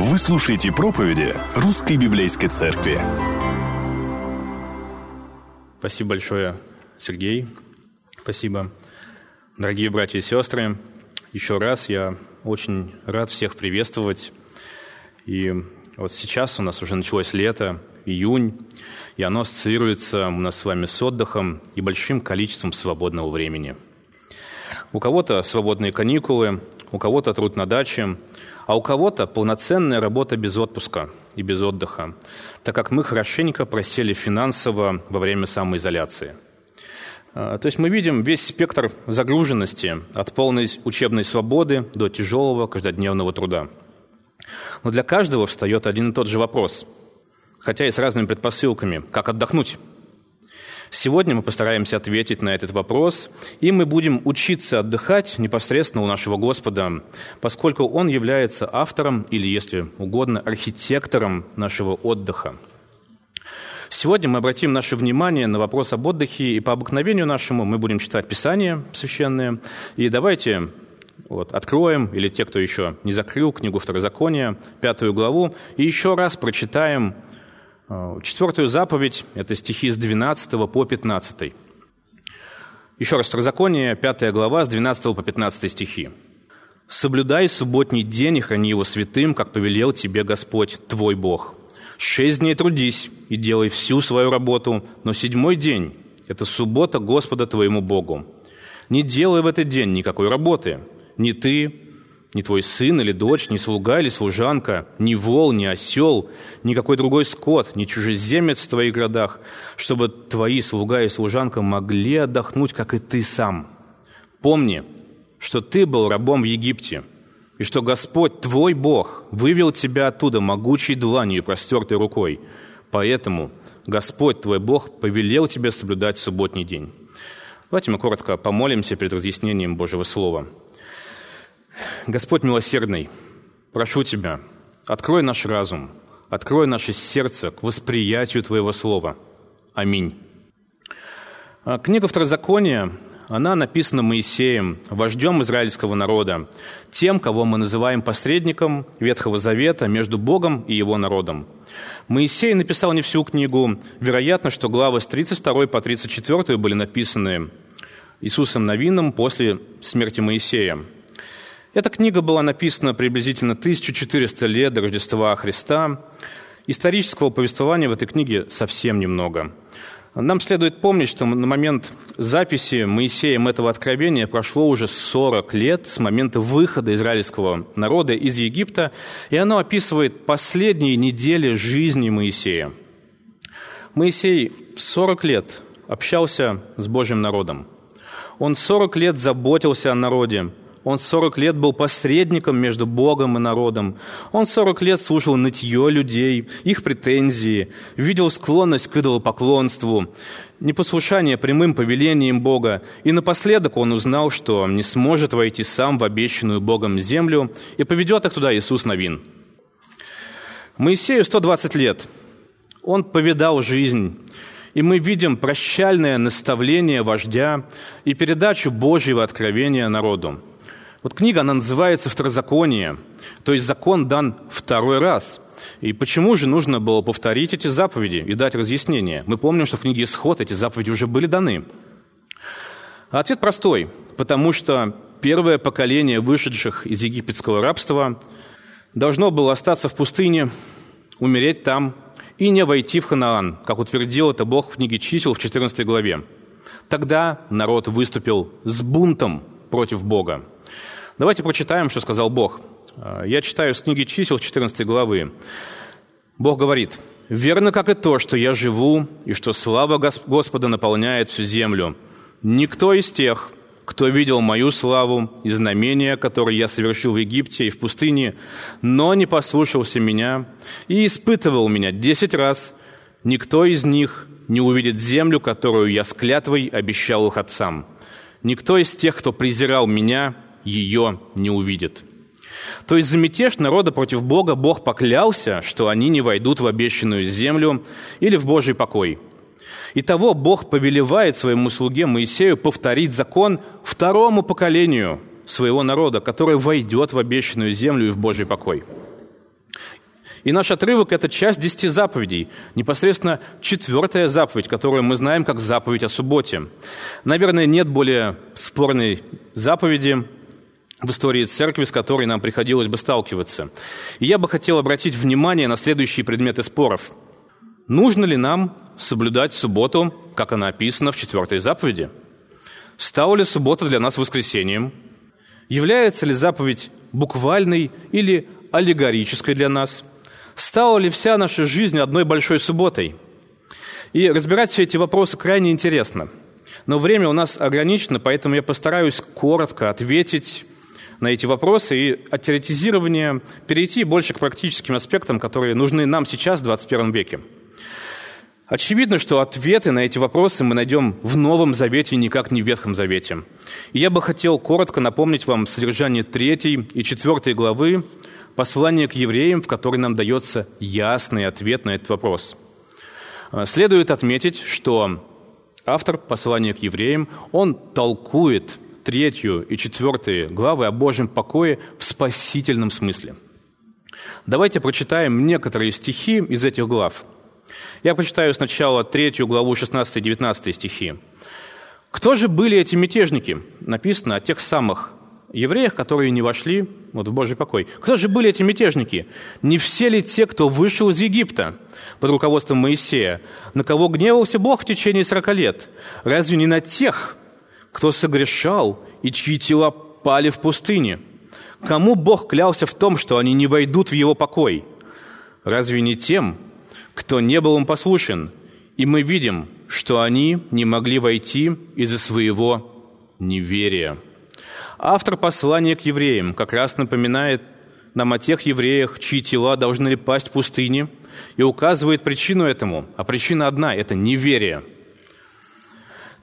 Вы слушаете проповеди Русской Библейской Церкви. Спасибо большое, Сергей. Спасибо. Дорогие братья и сестры, еще раз я очень рад всех приветствовать. И вот сейчас у нас уже началось лето, июнь, и оно ассоциируется у нас с вами с отдыхом и большим количеством свободного времени. У кого-то свободные каникулы, у кого-то труд на даче, а у кого-то полноценная работа без отпуска и без отдыха, так как мы хорошенько просели финансово во время самоизоляции. А, то есть мы видим весь спектр загруженности от полной учебной свободы до тяжелого каждодневного труда. Но для каждого встает один и тот же вопрос, хотя и с разными предпосылками, как отдохнуть. Сегодня мы постараемся ответить на этот вопрос, и мы будем учиться отдыхать непосредственно у нашего Господа, поскольку Он является автором или, если угодно, архитектором нашего отдыха. Сегодня мы обратим наше внимание на вопрос об отдыхе, и по обыкновению нашему мы будем читать Писание священное. И давайте вот, откроем, или те, кто еще не закрыл книгу Второзакония, пятую главу, и еще раз прочитаем четвертую заповедь – это стихи с 12 по 15. Еще раз, Второзаконие, 5 глава, с 12 по 15 стихи. «Соблюдай субботний день и храни его святым, как повелел тебе Господь, твой Бог. Шесть дней трудись и делай всю свою работу, но седьмой день – это суббота Господа твоему Богу. Не делай в этот день никакой работы, ни ты, ни твой сын или дочь, ни слуга или служанка, ни вол, ни осел, ни какой другой скот, ни чужеземец в твоих городах, чтобы твои слуга и служанка могли отдохнуть, как и ты сам. Помни, что ты был рабом в Египте, и что Господь, твой Бог, вывел тебя оттуда могучей дланью и простертой рукой. Поэтому Господь, твой Бог, повелел тебе соблюдать субботний день. Давайте мы коротко помолимся перед разъяснением Божьего Слова – Господь милосердный, прошу Тебя, открой наш разум, открой наше сердце к восприятию Твоего Слова. Аминь. А, книга Второзакония, она написана Моисеем, вождем израильского народа, тем, кого мы называем посредником Ветхого Завета между Богом и его народом. Моисей написал не всю книгу. Вероятно, что главы с 32 по 34 были написаны Иисусом Новином после смерти Моисея – эта книга была написана приблизительно 1400 лет до Рождества Христа. Исторического повествования в этой книге совсем немного. Нам следует помнить, что на момент записи Моисеем этого откровения прошло уже 40 лет с момента выхода израильского народа из Египта, и оно описывает последние недели жизни Моисея. Моисей 40 лет общался с Божьим народом. Он 40 лет заботился о народе, он 40 лет был посредником между Богом и народом. Он 40 лет слушал нытье людей, их претензии, видел склонность к идолопоклонству, непослушание прямым повелениям Бога. И напоследок он узнал, что не сможет войти сам в обещанную Богом землю, и поведет их туда Иисус Новин. Моисею 120 лет. Он повидал жизнь, и мы видим прощальное наставление вождя и передачу Божьего откровения народу. Вот книга, она называется «Второзаконие», то есть закон дан второй раз. И почему же нужно было повторить эти заповеди и дать разъяснение? Мы помним, что в книге «Исход» эти заповеди уже были даны. Ответ простой, потому что первое поколение вышедших из египетского рабства должно было остаться в пустыне, умереть там и не войти в Ханаан, как утвердил это Бог в книге «Чисел» в 14 главе. Тогда народ выступил с бунтом против Бога. Давайте прочитаем, что сказал Бог. А, я читаю с книги чисел 14 главы. Бог говорит, «Верно, как и то, что я живу, и что слава Господа наполняет всю землю. Никто из тех, кто видел мою славу и знамения, которые я совершил в Египте и в пустыне, но не послушался меня и испытывал меня десять раз, никто из них не увидит землю, которую я с клятвой обещал их отцам. Никто из тех, кто презирал меня, ее не увидит. То есть за мятеж народа против Бога Бог поклялся, что они не войдут в обещанную землю или в Божий покой. И того Бог повелевает своему слуге Моисею повторить закон второму поколению своего народа, который войдет в обещанную землю и в Божий покой. И наш отрывок – это часть десяти заповедей, непосредственно четвертая заповедь, которую мы знаем как заповедь о субботе. Наверное, нет более спорной заповеди в истории церкви, с которой нам приходилось бы сталкиваться. И я бы хотел обратить внимание на следующие предметы споров. Нужно ли нам соблюдать субботу, как она описана в четвертой заповеди? Стала ли суббота для нас воскресением? Является ли заповедь буквальной или аллегорической для нас? Стала ли вся наша жизнь одной большой субботой? И разбирать все эти вопросы крайне интересно. Но время у нас ограничено, поэтому я постараюсь коротко ответить на эти вопросы и от теоретизирования перейти больше к практическим аспектам, которые нужны нам сейчас, в 21 веке. Очевидно, что ответы на эти вопросы мы найдем в Новом Завете, никак не в Ветхом Завете. И я бы хотел коротко напомнить вам содержание третьей и четвертой главы послания к евреям, в которой нам дается ясный ответ на этот вопрос. Следует отметить, что автор послания к евреям, он толкует третью и четвертые главы о Божьем покое в спасительном смысле. Давайте прочитаем некоторые стихи из этих глав. Я прочитаю сначала третью главу 16 и 19 стихи. «Кто же были эти мятежники?» Написано о тех самых евреях, которые не вошли вот, в Божий покой. Кто же были эти мятежники? Не все ли те, кто вышел из Египта под руководством Моисея, на кого гневался Бог в течение сорока лет? Разве не на тех, кто согрешал и чьи тела пали в пустыне. Кому Бог клялся в том, что они не войдут в его покой? Разве не тем, кто не был им послушен? И мы видим, что они не могли войти из-за своего неверия. Автор послания к евреям как раз напоминает нам о тех евреях, чьи тела должны пасть в пустыне, и указывает причину этому. А причина одна – это неверие –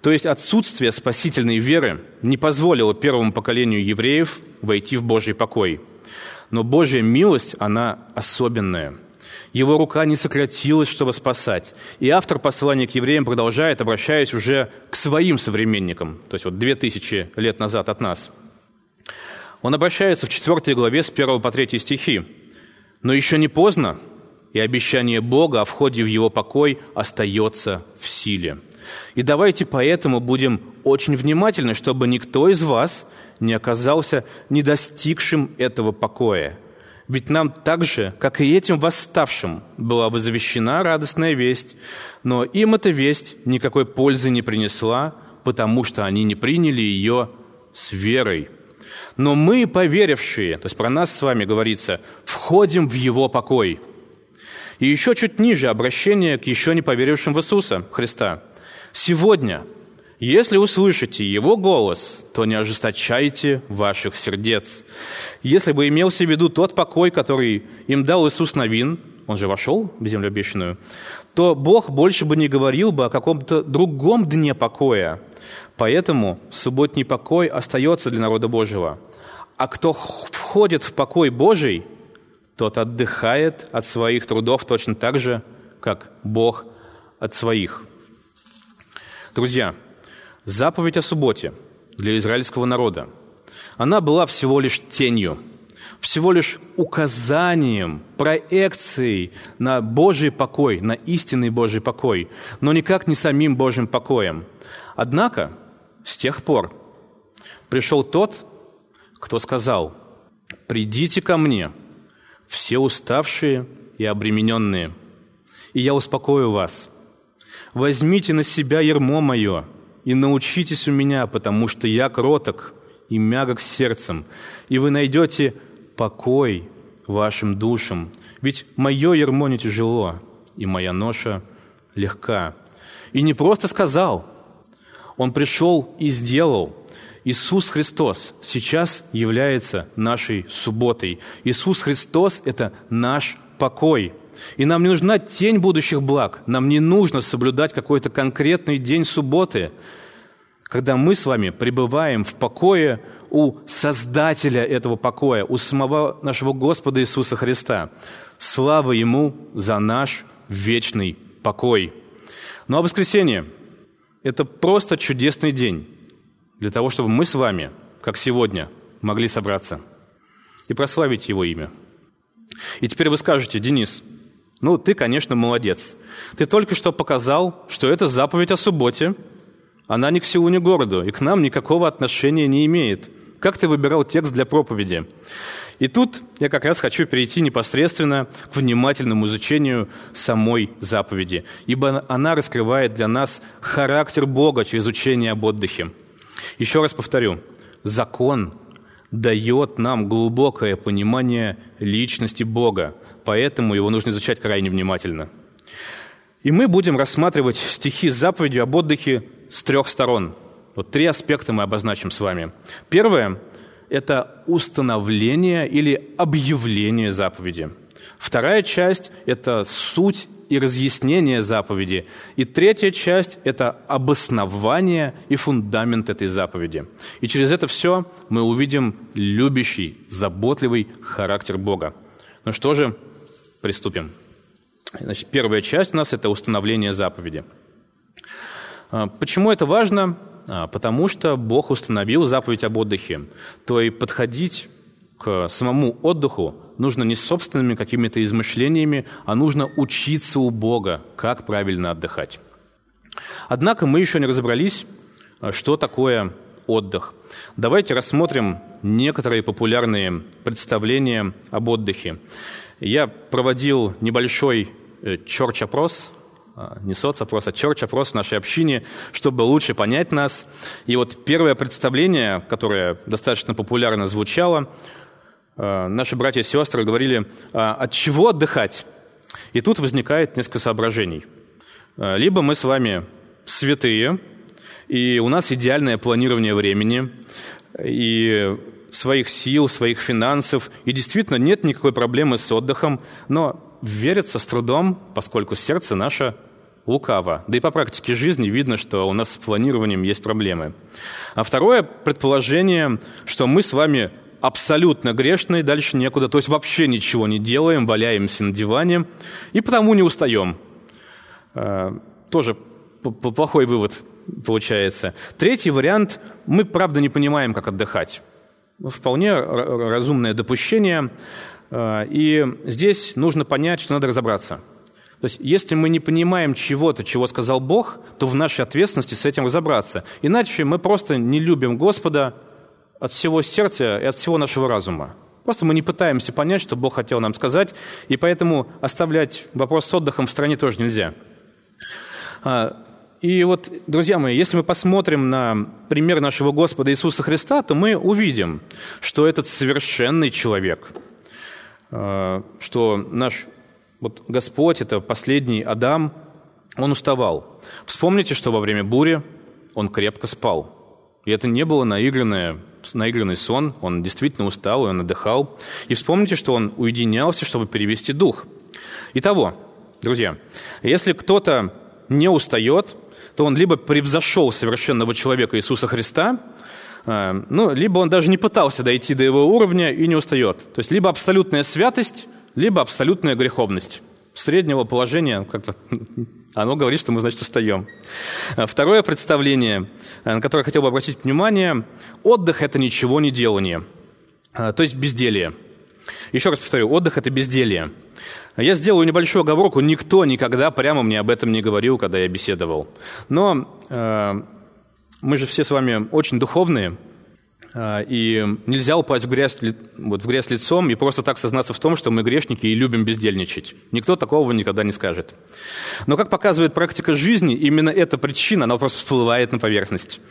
то есть отсутствие спасительной веры не позволило первому поколению евреев войти в Божий покой. Но Божья милость, она особенная. Его рука не сократилась, чтобы спасать. И автор послания к евреям продолжает, обращаясь уже к своим современникам, то есть вот две тысячи лет назад от нас. Он обращается в 4 главе с 1 по 3 стихи. «Но еще не поздно, и обещание Бога о входе в его покой остается в силе. И давайте поэтому будем очень внимательны, чтобы никто из вас не оказался недостигшим этого покоя. Ведь нам так же, как и этим восставшим, была возвещена радостная весть, но им эта весть никакой пользы не принесла, потому что они не приняли ее с верой. Но мы, поверившие, то есть про нас с вами говорится, входим в Его покой. И еще чуть ниже обращение к еще не поверившим в Иисуса Христа – Сегодня, если услышите Его голос, то не ожесточайте ваших сердец. Если бы имелся в виду тот покой, который им дал Иисус Новин, он же вошел в землю обещанную, то Бог больше бы не говорил бы о каком-то другом дне покоя. Поэтому субботний покой остается для народа Божьего. А кто входит в покой Божий, тот отдыхает от своих трудов точно так же, как Бог от своих. Друзья, заповедь о субботе для израильского народа, она была всего лишь тенью, всего лишь указанием, проекцией на Божий покой, на истинный Божий покой, но никак не самим Божьим покоем. Однако с тех пор пришел тот, кто сказал, «Придите ко мне, все уставшие и обремененные, и я успокою вас». Возьмите на себя ермо мое и научитесь у меня, потому что я кроток и мягок сердцем, и вы найдете покой вашим душам. Ведь мое ермо не тяжело, и моя ноша легка. И не просто сказал, Он пришел и сделал. Иисус Христос сейчас является нашей субботой. Иисус Христос – это наш покой – и нам не нужна тень будущих благ. Нам не нужно соблюдать какой-то конкретный день субботы, когда мы с вами пребываем в покое у Создателя этого покоя, у самого нашего Господа Иисуса Христа. Слава Ему за наш вечный покой. Ну а воскресенье – это просто чудесный день для того, чтобы мы с вами, как сегодня, могли собраться и прославить Его имя – И теперь вы скажете, Денис, ну ты, конечно, молодец. Ты только что показал, что это заповедь о субботе, она ни к селу, ни к городу, и к нам никакого отношения не имеет. Как ты выбирал текст для проповеди? И тут я как раз хочу перейти непосредственно к внимательному изучению самой заповеди, ибо она раскрывает для нас характер Бога через учение об отдыхе. Еще раз повторю, закон дает нам глубокое понимание личности Бога, поэтому его нужно изучать крайне внимательно. И мы будем рассматривать стихи с заповедью об отдыхе с трех сторон. Вот три аспекта мы обозначим с вами. Первое – это установление или объявление заповеди. Вторая часть – это суть и разъяснение заповеди. И третья часть – это обоснование и фундамент этой заповеди. И через это все мы увидим любящий, заботливый характер Бога. Ну что же, приступим. Значит, первая часть у нас – это установление заповеди. А, почему это важно? А, потому что Бог установил заповедь об отдыхе. То и подходить к самому отдыху нужно не собственными какими-то измышлениями, а нужно учиться у Бога, как правильно отдыхать. Однако мы еще не разобрались, а, что такое отдых. Давайте рассмотрим некоторые популярные представления об отдыхе. Я проводил небольшой э, черч-опрос а, не соцопрос, а черч-опрос в нашей общине, чтобы лучше понять нас. И вот первое представление, которое достаточно популярно звучало, а, наши братья и сестры говорили, «А, от чего отдыхать? И тут возникает несколько соображений. Либо мы с вами святые, и у нас идеальное планирование времени, и своих сил, своих финансов, и действительно нет никакой проблемы с отдыхом, но верится с трудом, поскольку сердце наше лукаво. Да и по практике жизни видно, что у нас с планированием есть проблемы. А второе предположение, что мы с вами абсолютно грешные, дальше некуда, то есть вообще ничего не делаем, валяемся на диване и потому не устаем. А, тоже плохой вывод получается. Третий вариант, мы правда не понимаем, как отдыхать. Вполне разумное допущение. А, и здесь нужно понять, что надо разобраться – то есть, если мы не понимаем чего-то, чего сказал Бог, то в нашей ответственности с этим разобраться. Иначе мы просто не любим Господа от всего сердца и от всего нашего разума. Просто мы не пытаемся понять, что Бог хотел нам сказать, и поэтому оставлять вопрос с отдыхом в стране тоже нельзя. И вот, друзья мои, если мы посмотрим на пример нашего Господа Иисуса Христа, то мы увидим, что этот совершенный человек, а, что наш вот Господь, это последний Адам, он уставал. Вспомните, что во время бури он крепко спал. И это не было наигранное, наигранный сон, он действительно устал, и он отдыхал. И вспомните, что он уединялся, чтобы перевести дух. Итого, друзья, если кто-то не устает, то он либо превзошел совершенного человека Иисуса Христа, э, ну, либо он даже не пытался дойти до его уровня и не устает. То есть либо абсолютная святость, либо абсолютная греховность. Среднего положения, как-то, оно говорит, что мы, значит, устаем. Второе представление, на которое я хотел бы обратить внимание, отдых – это ничего не делание, то есть безделие. Еще раз повторю, отдых – это безделие. Я сделаю небольшую оговорку, никто никогда прямо мне об этом не говорил, когда я беседовал. Но э, мы же все с вами очень духовные, а, и нельзя упасть в грязь, вот, в грязь лицом и просто так сознаться в том, что мы грешники и любим бездельничать. Никто такого никогда не скажет. Но, как показывает практика жизни, именно эта причина, она просто всплывает на поверхность.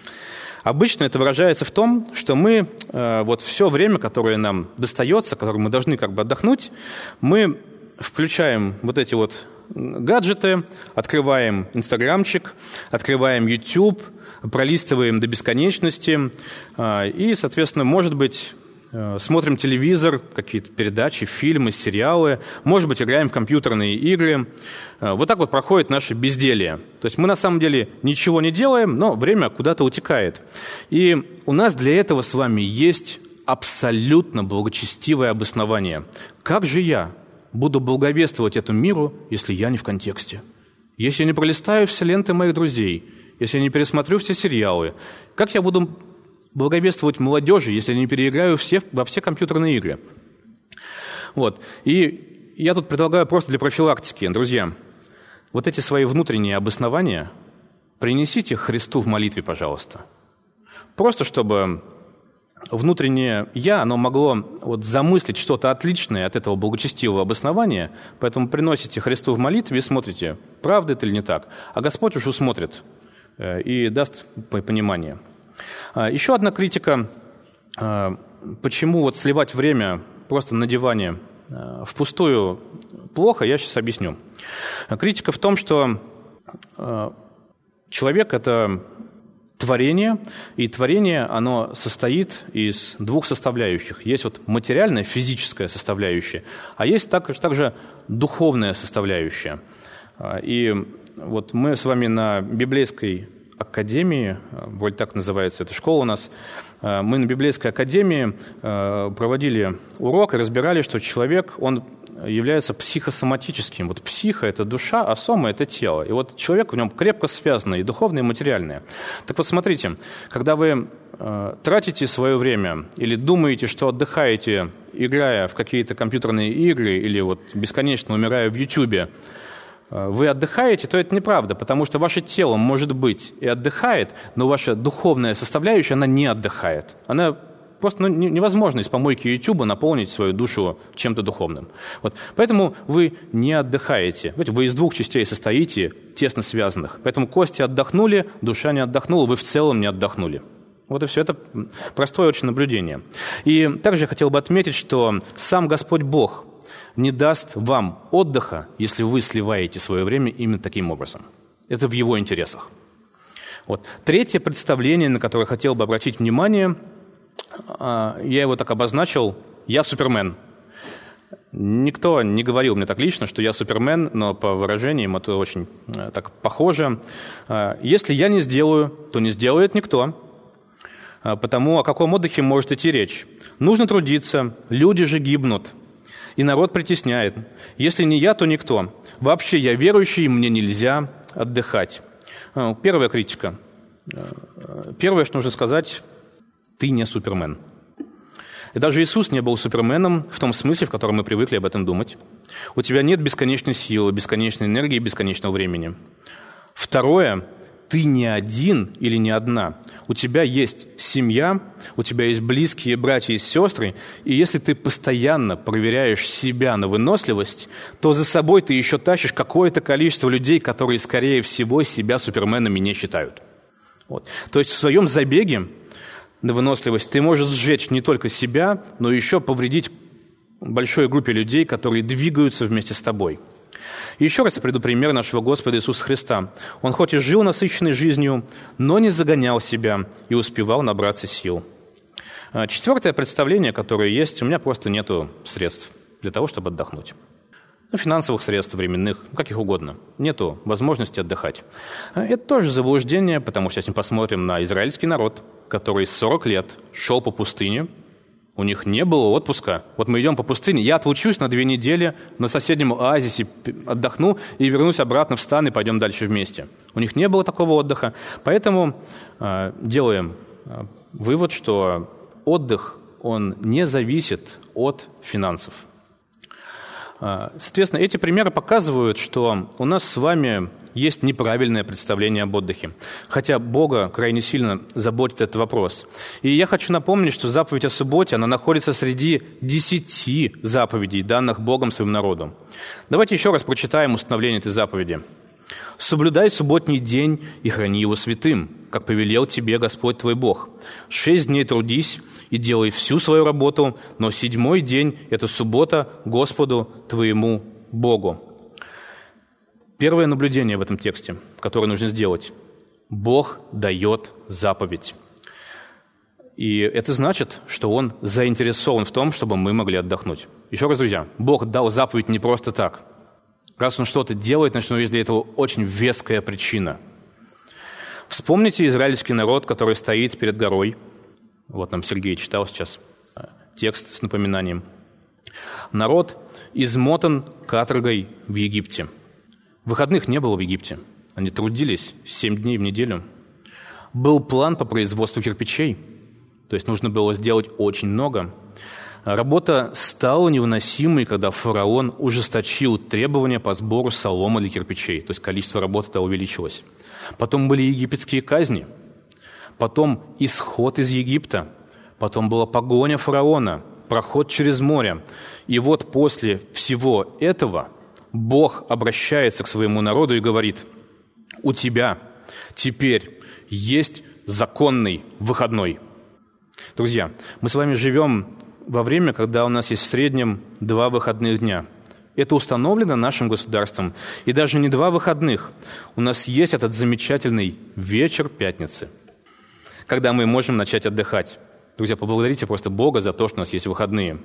Обычно это выражается в том, что мы э, вот все время, которое нам достается, которое мы должны как бы отдохнуть, мы включаем вот эти вот гаджеты, открываем Инстаграмчик, открываем YouTube – пролистываем до бесконечности а, и, соответственно, может быть, э, смотрим телевизор, какие-то передачи, фильмы, сериалы, может быть, играем в компьютерные игры. А, вот так вот проходит наше безделие. То есть мы на самом деле ничего не делаем, но время куда-то утекает. И у нас для этого с вами есть абсолютно благочестивое обоснование. Как же я буду благовествовать этому миру, если я не в контексте? Если я не пролистаю все ленты моих друзей, если я не пересмотрю все сериалы? Как я буду благовествовать молодежи, если я не переиграю все, во все компьютерные игры? Вот. И я тут предлагаю просто для профилактики, друзья, вот эти свои внутренние обоснования принесите Христу в молитве, пожалуйста. Просто чтобы внутреннее «я», оно могло вот замыслить что-то отличное от этого благочестивого обоснования, поэтому приносите Христу в молитве и смотрите, правда это или не так. А Господь уж усмотрит э, и даст понимание. А, еще одна критика, а, почему вот сливать время просто на диване а, впустую плохо, я сейчас объясню. Критика в том, что человек – это творение, и творение, оно состоит из двух составляющих. Есть вот материальная, физическая составляющая, а есть также, также духовная составляющая. И вот мы с вами на библейской академии, вроде так называется эта школа у нас, мы на библейской академии проводили урок и разбирали, что человек, он является психосоматическим. Вот психа – это душа, а сома – это тело. И вот человек в нем крепко связан и духовное, и материальное. Так вот, смотрите, когда вы э, тратите свое время или думаете, что отдыхаете, играя в какие-то компьютерные игры или вот бесконечно умирая в Ютьюбе, э, вы отдыхаете, то это неправда, потому что ваше тело, может быть, и отдыхает, но ваша духовная составляющая, она не отдыхает. Она Просто ну, невозможно из помойки YouTube наполнить свою душу чем-то духовным. Вот. Поэтому вы не отдыхаете. Вы из двух частей состоите, тесно связанных. Поэтому кости отдохнули, душа не отдохнула, вы в целом не отдохнули. Вот и все. Это простое очень наблюдение. И также я хотел бы отметить, что сам Господь Бог не даст вам отдыха, если вы сливаете свое время именно таким образом. Это в его интересах. Вот. Третье представление, на которое хотел бы обратить внимание – я его так обозначил, я Супермен. Никто не говорил мне так лично, что я Супермен, но по выражениям это очень э, так похоже. А, если я не сделаю, то не сделает никто. А, потому о каком отдыхе может идти речь? Нужно трудиться, люди же гибнут, и народ притесняет. Если не я, то никто. Вообще я верующий, мне нельзя отдыхать. Первая критика. Первое, что нужно сказать, ты не Супермен. И даже Иисус не был суперменом в том смысле, в котором мы привыкли об этом думать. У тебя нет бесконечной силы, бесконечной энергии, бесконечного времени. Второе, ты не один или не одна. У тебя есть семья, у тебя есть близкие братья и сестры, и если ты постоянно проверяешь себя на выносливость, то за собой ты еще тащишь какое-то количество людей, которые, скорее всего, себя суперменами не считают. Вот. То есть в своем забеге на выносливость, ты можешь сжечь не только себя, но еще повредить большой группе людей, которые двигаются вместе с тобой. Еще раз я приду пример нашего Господа Иисуса Христа. Он хоть и жил насыщенной жизнью, но не загонял себя и успевал набраться сил. А, четвертое представление, которое есть, у меня просто нет средств для того, чтобы отдохнуть. Ну, финансовых средств, временных, каких угодно. Нету возможности отдыхать. Это тоже заблуждение, потому что если мы посмотрим на израильский народ, который 40 лет шел по пустыне, у них не было отпуска. Вот мы идем по пустыне, я отлучусь на две недели на соседнем оазисе, отдохну и вернусь обратно в стан и пойдем дальше вместе. У них не было такого отдыха. Поэтому э, делаем э, вывод, что отдых, он не зависит от финансов. Э, соответственно, эти примеры показывают, что у нас с вами есть неправильное представление об отдыхе. Хотя Бога крайне сильно заботит этот вопрос. И я хочу напомнить, что заповедь о субботе, она находится среди десяти заповедей, данных Богом своим народу. Давайте еще раз прочитаем установление этой заповеди. «Соблюдай субботний день и храни его святым, как повелел тебе Господь твой Бог. Шесть дней трудись и делай всю свою работу, но седьмой день – это суббота Господу твоему Богу». Первое наблюдение в этом тексте, которое нужно сделать. Бог дает заповедь. И это значит, что Он заинтересован в том, чтобы мы могли отдохнуть. Еще раз, друзья, Бог дал заповедь не просто так. Раз Он что-то делает, значит, у него есть для этого очень веская причина. Вспомните израильский народ, который стоит перед горой. Вот нам Сергей читал сейчас э, текст с напоминанием. Народ измотан каторгой в Египте – Выходных не было в Египте. Они трудились 7 дней в неделю. Был план по производству кирпичей. То есть нужно было сделать очень много. Работа стала невыносимой, когда фараон ужесточил требования по сбору соломы или кирпичей, то есть количество работы тогда увеличилось. Потом были египетские казни, потом исход из Египта, потом была погоня фараона, проход через море. И вот после всего этого Бог обращается к своему народу и говорит, у тебя теперь есть законный выходной. Друзья, мы с вами живем во время, когда у нас есть в среднем два выходных дня. Это установлено нашим государством. И даже не два выходных. У нас есть этот замечательный вечер пятницы, когда мы можем начать отдыхать. Друзья, поблагодарите просто Бога за то, что у нас есть выходные.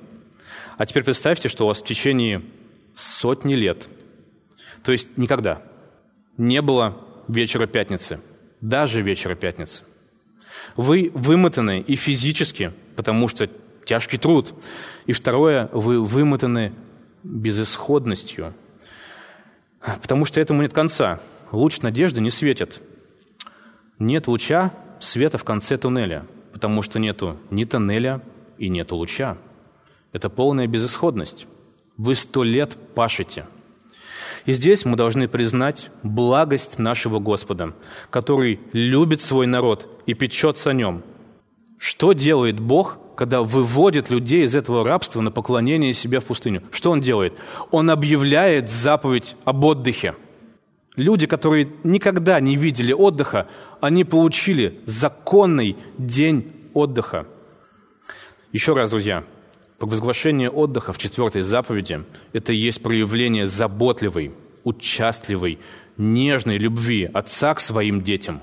А теперь представьте, что у вас в течение сотни лет, то есть никогда, не было вечера пятницы, даже вечера пятницы. Вы вымотаны и физически, потому что тяжкий труд. И второе, вы вымотаны безысходностью, потому что этому нет конца. Луч надежды не светит. Нет луча света в конце туннеля, потому что нету ни тоннеля и нету луча. Это полная безысходность. Вы сто лет пашете. И здесь мы должны признать благость нашего Господа, который любит свой народ и печется о нем. Что делает Бог, когда выводит людей из этого рабства на поклонение себе в пустыню. Что он делает? Он объявляет заповедь об отдыхе. Люди, которые никогда не видели отдыха, они получили законный день отдыха. Еще раз, друзья, провозглашение отдыха в четвертой заповеди – это и есть проявление заботливой, участливой, нежной любви отца к своим детям.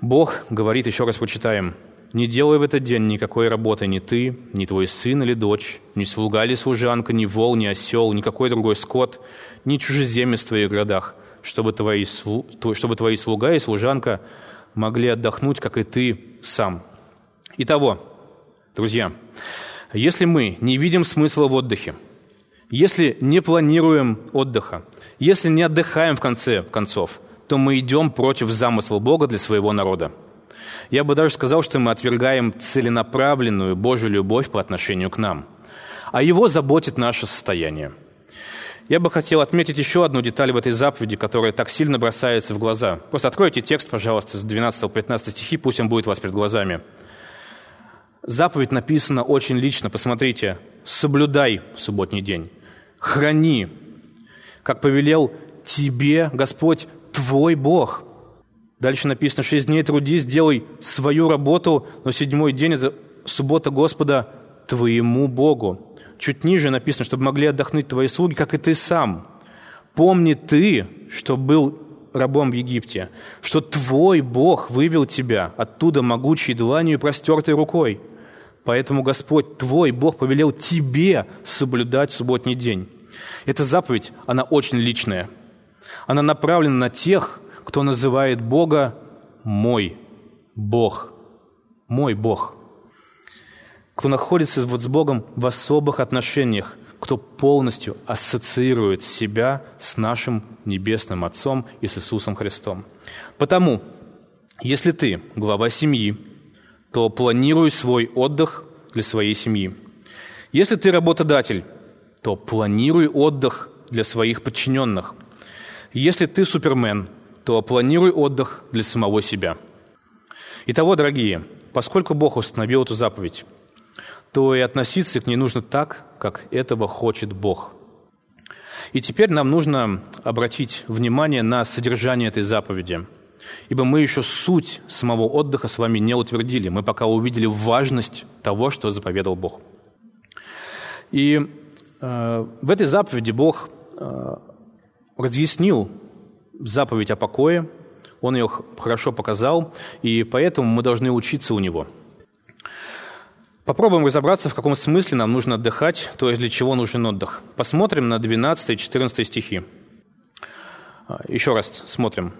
Бог говорит, еще раз прочитаем – не делай в этот день никакой работы ни ты, ни твой сын или дочь, ни слуга или служанка, ни вол, ни осел, никакой другой скот, ни чужеземец в твоих городах, чтобы твои, чтобы твои слуга и служанка могли отдохнуть, как и ты сам. Итого, друзья, если мы не видим смысла в отдыхе, если не планируем отдыха, если не отдыхаем в конце концов, то мы идем против замысла Бога для своего народа – я бы даже сказал, что мы отвергаем целенаправленную Божью любовь по отношению к нам. А Его заботит наше состояние. Я бы хотел отметить еще одну деталь в этой заповеди, которая так сильно бросается в глаза. Просто откройте текст, пожалуйста, с 12 по 15 стихи, пусть он будет у вас перед глазами. Заповедь написана очень лично. Посмотрите. «Соблюдай субботний день, храни, как повелел тебе Господь твой Бог». Дальше написано, шесть дней трудись, сделай свою работу, но седьмой день – это суббота Господа твоему Богу. Чуть ниже написано, чтобы могли отдохнуть твои слуги, как и ты сам. Помни ты, что был рабом в Египте, что твой Бог вывел тебя оттуда могучей дланью и простертой рукой. Поэтому Господь твой Бог повелел тебе соблюдать субботний день. Эта заповедь, она очень личная. Она направлена на тех, кто называет Бога «мой Бог», «мой Бог», кто находится вот с Богом в особых отношениях, кто полностью ассоциирует себя с нашим Небесным Отцом и с Иисусом Христом. Потому, если ты глава семьи, то планируй свой отдых для своей семьи. Если ты работодатель, то планируй отдых для своих подчиненных. Если ты супермен, то планируй отдых для самого себя. Итого, дорогие, поскольку Бог установил эту заповедь, то и относиться к ней нужно так, как этого хочет Бог. И теперь нам нужно обратить внимание на содержание этой заповеди, ибо мы еще суть самого отдыха с вами не утвердили. Мы пока увидели важность того, что заповедал Бог. И э, в этой заповеди Бог э, разъяснил заповедь о покое, он ее хорошо показал, и поэтому мы должны учиться у него. Попробуем разобраться, в каком смысле нам нужно отдыхать, то есть для чего нужен отдых. Посмотрим на 12 и 14 стихи. А, еще раз смотрим.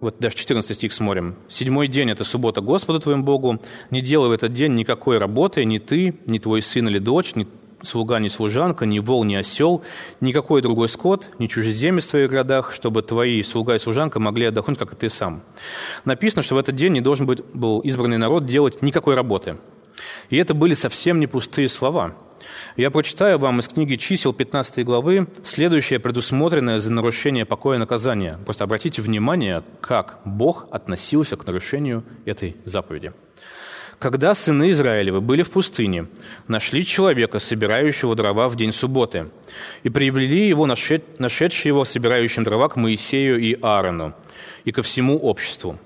Вот даже 14 стих смотрим. «Седьмой день – это суббота Господу твоему Богу. Не делай в этот день никакой работы, ни ты, ни твой сын или дочь, ни слуга, ни служанка, ни вол, ни осел, никакой другой скот, ни чужеземец в твоих городах, чтобы твои слуга и служанка могли отдохнуть, как и ты сам. Написано, что в этот день не должен быть, был избранный народ делать никакой работы. И это были совсем не пустые слова. Я прочитаю вам из книги «Чисел» 15 главы следующее предусмотренное за нарушение покоя наказание. Просто обратите внимание, как Бог относился к нарушению этой заповеди. Когда сыны Израилевы были в пустыне, нашли человека, собирающего дрова в день субботы, и привели его, нашедшие его собирающим дрова, к Моисею и Аарону, и ко всему обществу,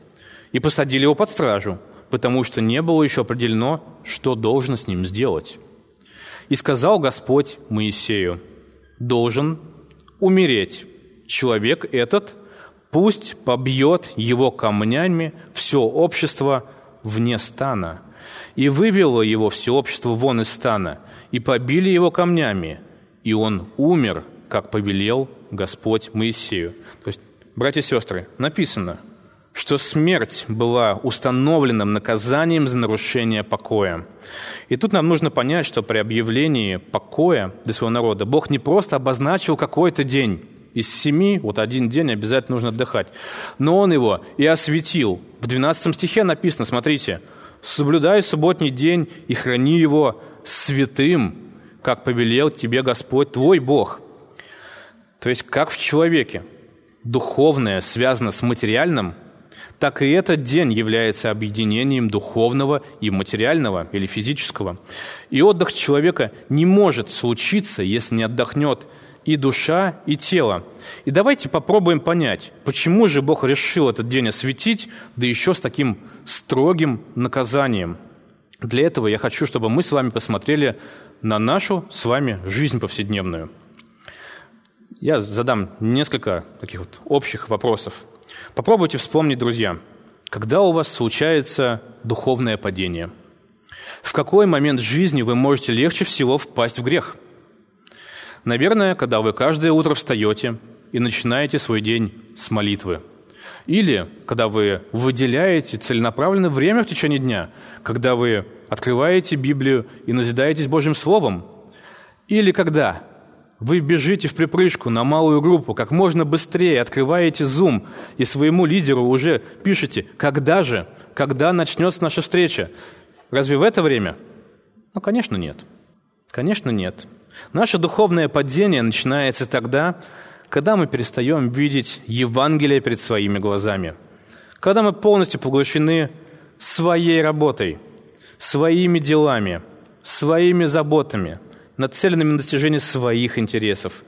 и посадили его под стражу, потому что не было еще определено, что должно с ним сделать. И сказал Господь Моисею, должен умереть человек этот, пусть побьет его камнями все общество вне стана. И вывело его все общество вон из стана, и побили его камнями, и он умер, как повелел Господь Моисею. То есть, братья и сестры, написано, что смерть была установленным наказанием за нарушение покоя. И тут нам нужно понять, что при объявлении покоя для своего народа Бог не просто обозначил какой-то день, из семи, вот один день обязательно нужно отдыхать. Но он его и осветил. В 12 стихе написано, смотрите, «Соблюдай субботний день и храни его святым, как повелел тебе Господь твой Бог». То есть, как в человеке духовное связано с материальным, так и этот день является объединением духовного и материального или физического. И отдых человека не может случиться, если не отдохнет и душа, и тело. И давайте попробуем понять, почему же Бог решил этот день осветить, да еще с таким строгим наказанием. Для этого я хочу, чтобы мы с вами посмотрели на нашу с вами жизнь повседневную. Я задам несколько таких вот общих вопросов. Попробуйте вспомнить, друзья, когда у вас случается духовное падение? В какой момент жизни вы можете легче всего впасть в грех – Наверное, когда вы каждое утро встаете и начинаете свой день с молитвы. Или когда вы выделяете целенаправленное время в течение дня, когда вы открываете Библию и назидаетесь Божьим Словом. Или когда вы бежите в припрыжку на малую группу, как можно быстрее открываете Zoom и своему лидеру уже пишете, когда же, когда начнется наша встреча. Разве в это время? Ну, конечно, нет. Конечно, нет. Наше духовное падение начинается тогда, когда мы перестаем видеть Евангелие перед своими глазами, когда мы полностью поглощены своей работой, своими делами, своими заботами, нацеленными на достижение своих интересов.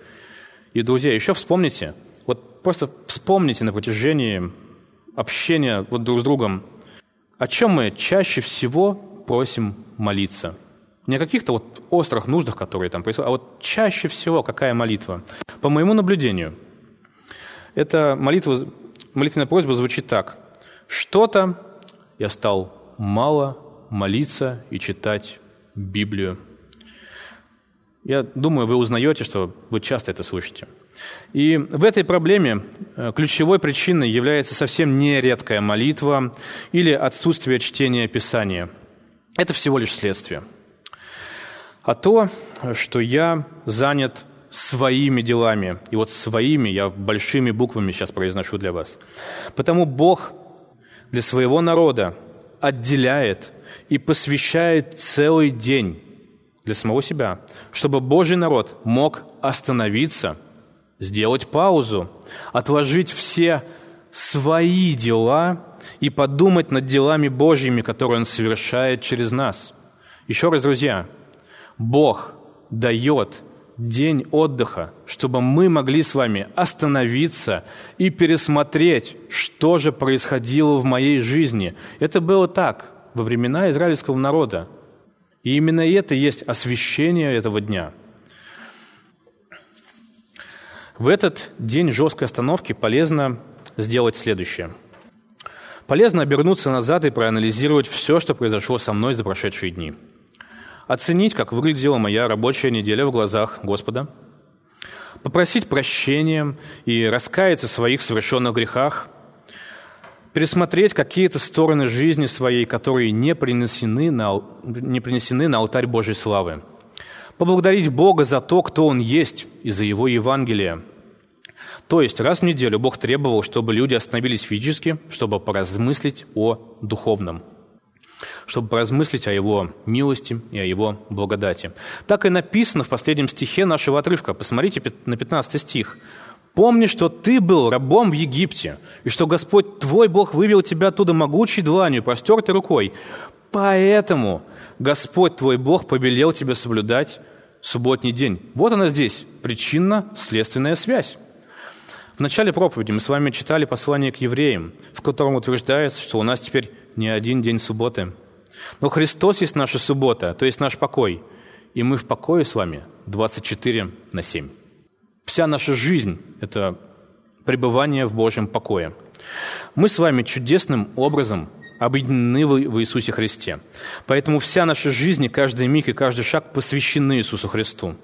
И, друзья, еще вспомните, вот просто вспомните на протяжении общения вот друг с другом, о чем мы чаще всего просим молиться – не о каких-то вот острых нуждах, которые там происходят, а вот чаще всего какая молитва? По моему наблюдению, эта молитва, молитвенная просьба звучит так. Что-то я стал мало молиться и читать Библию. Я думаю, вы узнаете, что вы часто это слышите. И в этой проблеме э, ключевой причиной является совсем нередкая молитва или отсутствие чтения Писания. Это всего лишь следствие – а то, что я занят своими делами. И вот своими я большими буквами сейчас произношу для вас. Потому Бог для своего народа отделяет и посвящает целый день для самого себя, чтобы Божий народ мог остановиться, сделать паузу, отложить все свои дела и подумать над делами Божьими, которые Он совершает через нас. Еще раз, друзья, Бог дает день отдыха, чтобы мы могли с вами остановиться и пересмотреть, что же происходило в моей жизни. Это было так во времена израильского народа. И именно это есть освящение этого дня. В этот день жесткой остановки полезно сделать следующее. Полезно обернуться назад и проанализировать все, что произошло со мной за прошедшие дни – оценить, как выглядела моя рабочая неделя в глазах Господа, попросить прощения и раскаяться в своих совершенных грехах, пересмотреть какие-то стороны жизни своей, которые не принесены на, не принесены на алтарь Божьей славы, поблагодарить Бога за то, кто Он есть, и за Его Евангелие. То есть раз в неделю Бог требовал, чтобы люди остановились физически, чтобы поразмыслить о духовном – чтобы поразмыслить о Его милости и о Его благодати. Так и написано в последнем стихе нашего отрывка. Посмотрите на 15 стих. «Помни, что ты был рабом в Египте, и что Господь твой Бог вывел тебя оттуда могучей дланью, простертой рукой. Поэтому Господь твой Бог повелел тебе соблюдать субботний день». Вот она здесь, причинно-следственная связь. В начале проповеди мы с вами читали послание к евреям, в котором утверждается, что у нас теперь не один день субботы. Но Христос есть наша суббота, то есть наш покой. И мы в покое с вами 24 на 7. Вся наша жизнь – это пребывание в Божьем покое. Мы с вами чудесным образом объединены в Иисусе Христе. Поэтому вся наша жизнь, и каждый миг и каждый шаг посвящены Иисусу Христу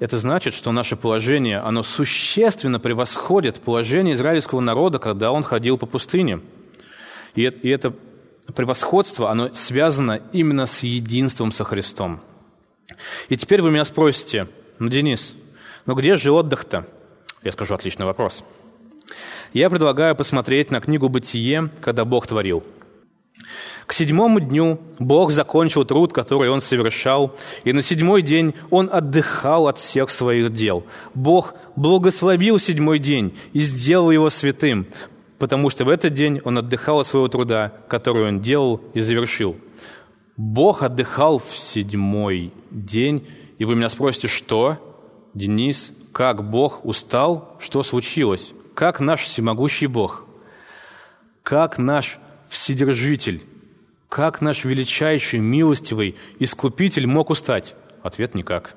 это значит, что наше положение, оно существенно превосходит положение израильского народа, когда он ходил по пустыне. И это превосходство, оно связано именно с единством со Христом. И теперь вы меня спросите, ну, Денис, ну где же отдых-то? Я скажу, отличный вопрос. Я предлагаю посмотреть на книгу «Бытие», когда Бог творил – к седьмому дню Бог закончил труд, который Он совершал, и на седьмой день Он отдыхал от всех своих дел. Бог благословил седьмой день и сделал его святым, потому что в этот день Он отдыхал от своего труда, который Он делал и завершил. Бог отдыхал в седьмой день, и вы меня спросите, что? Денис, как Бог устал? Что случилось? Как наш всемогущий Бог? Как наш Вседержитель как наш величайший, милостивый Искупитель мог устать? Ответ – никак.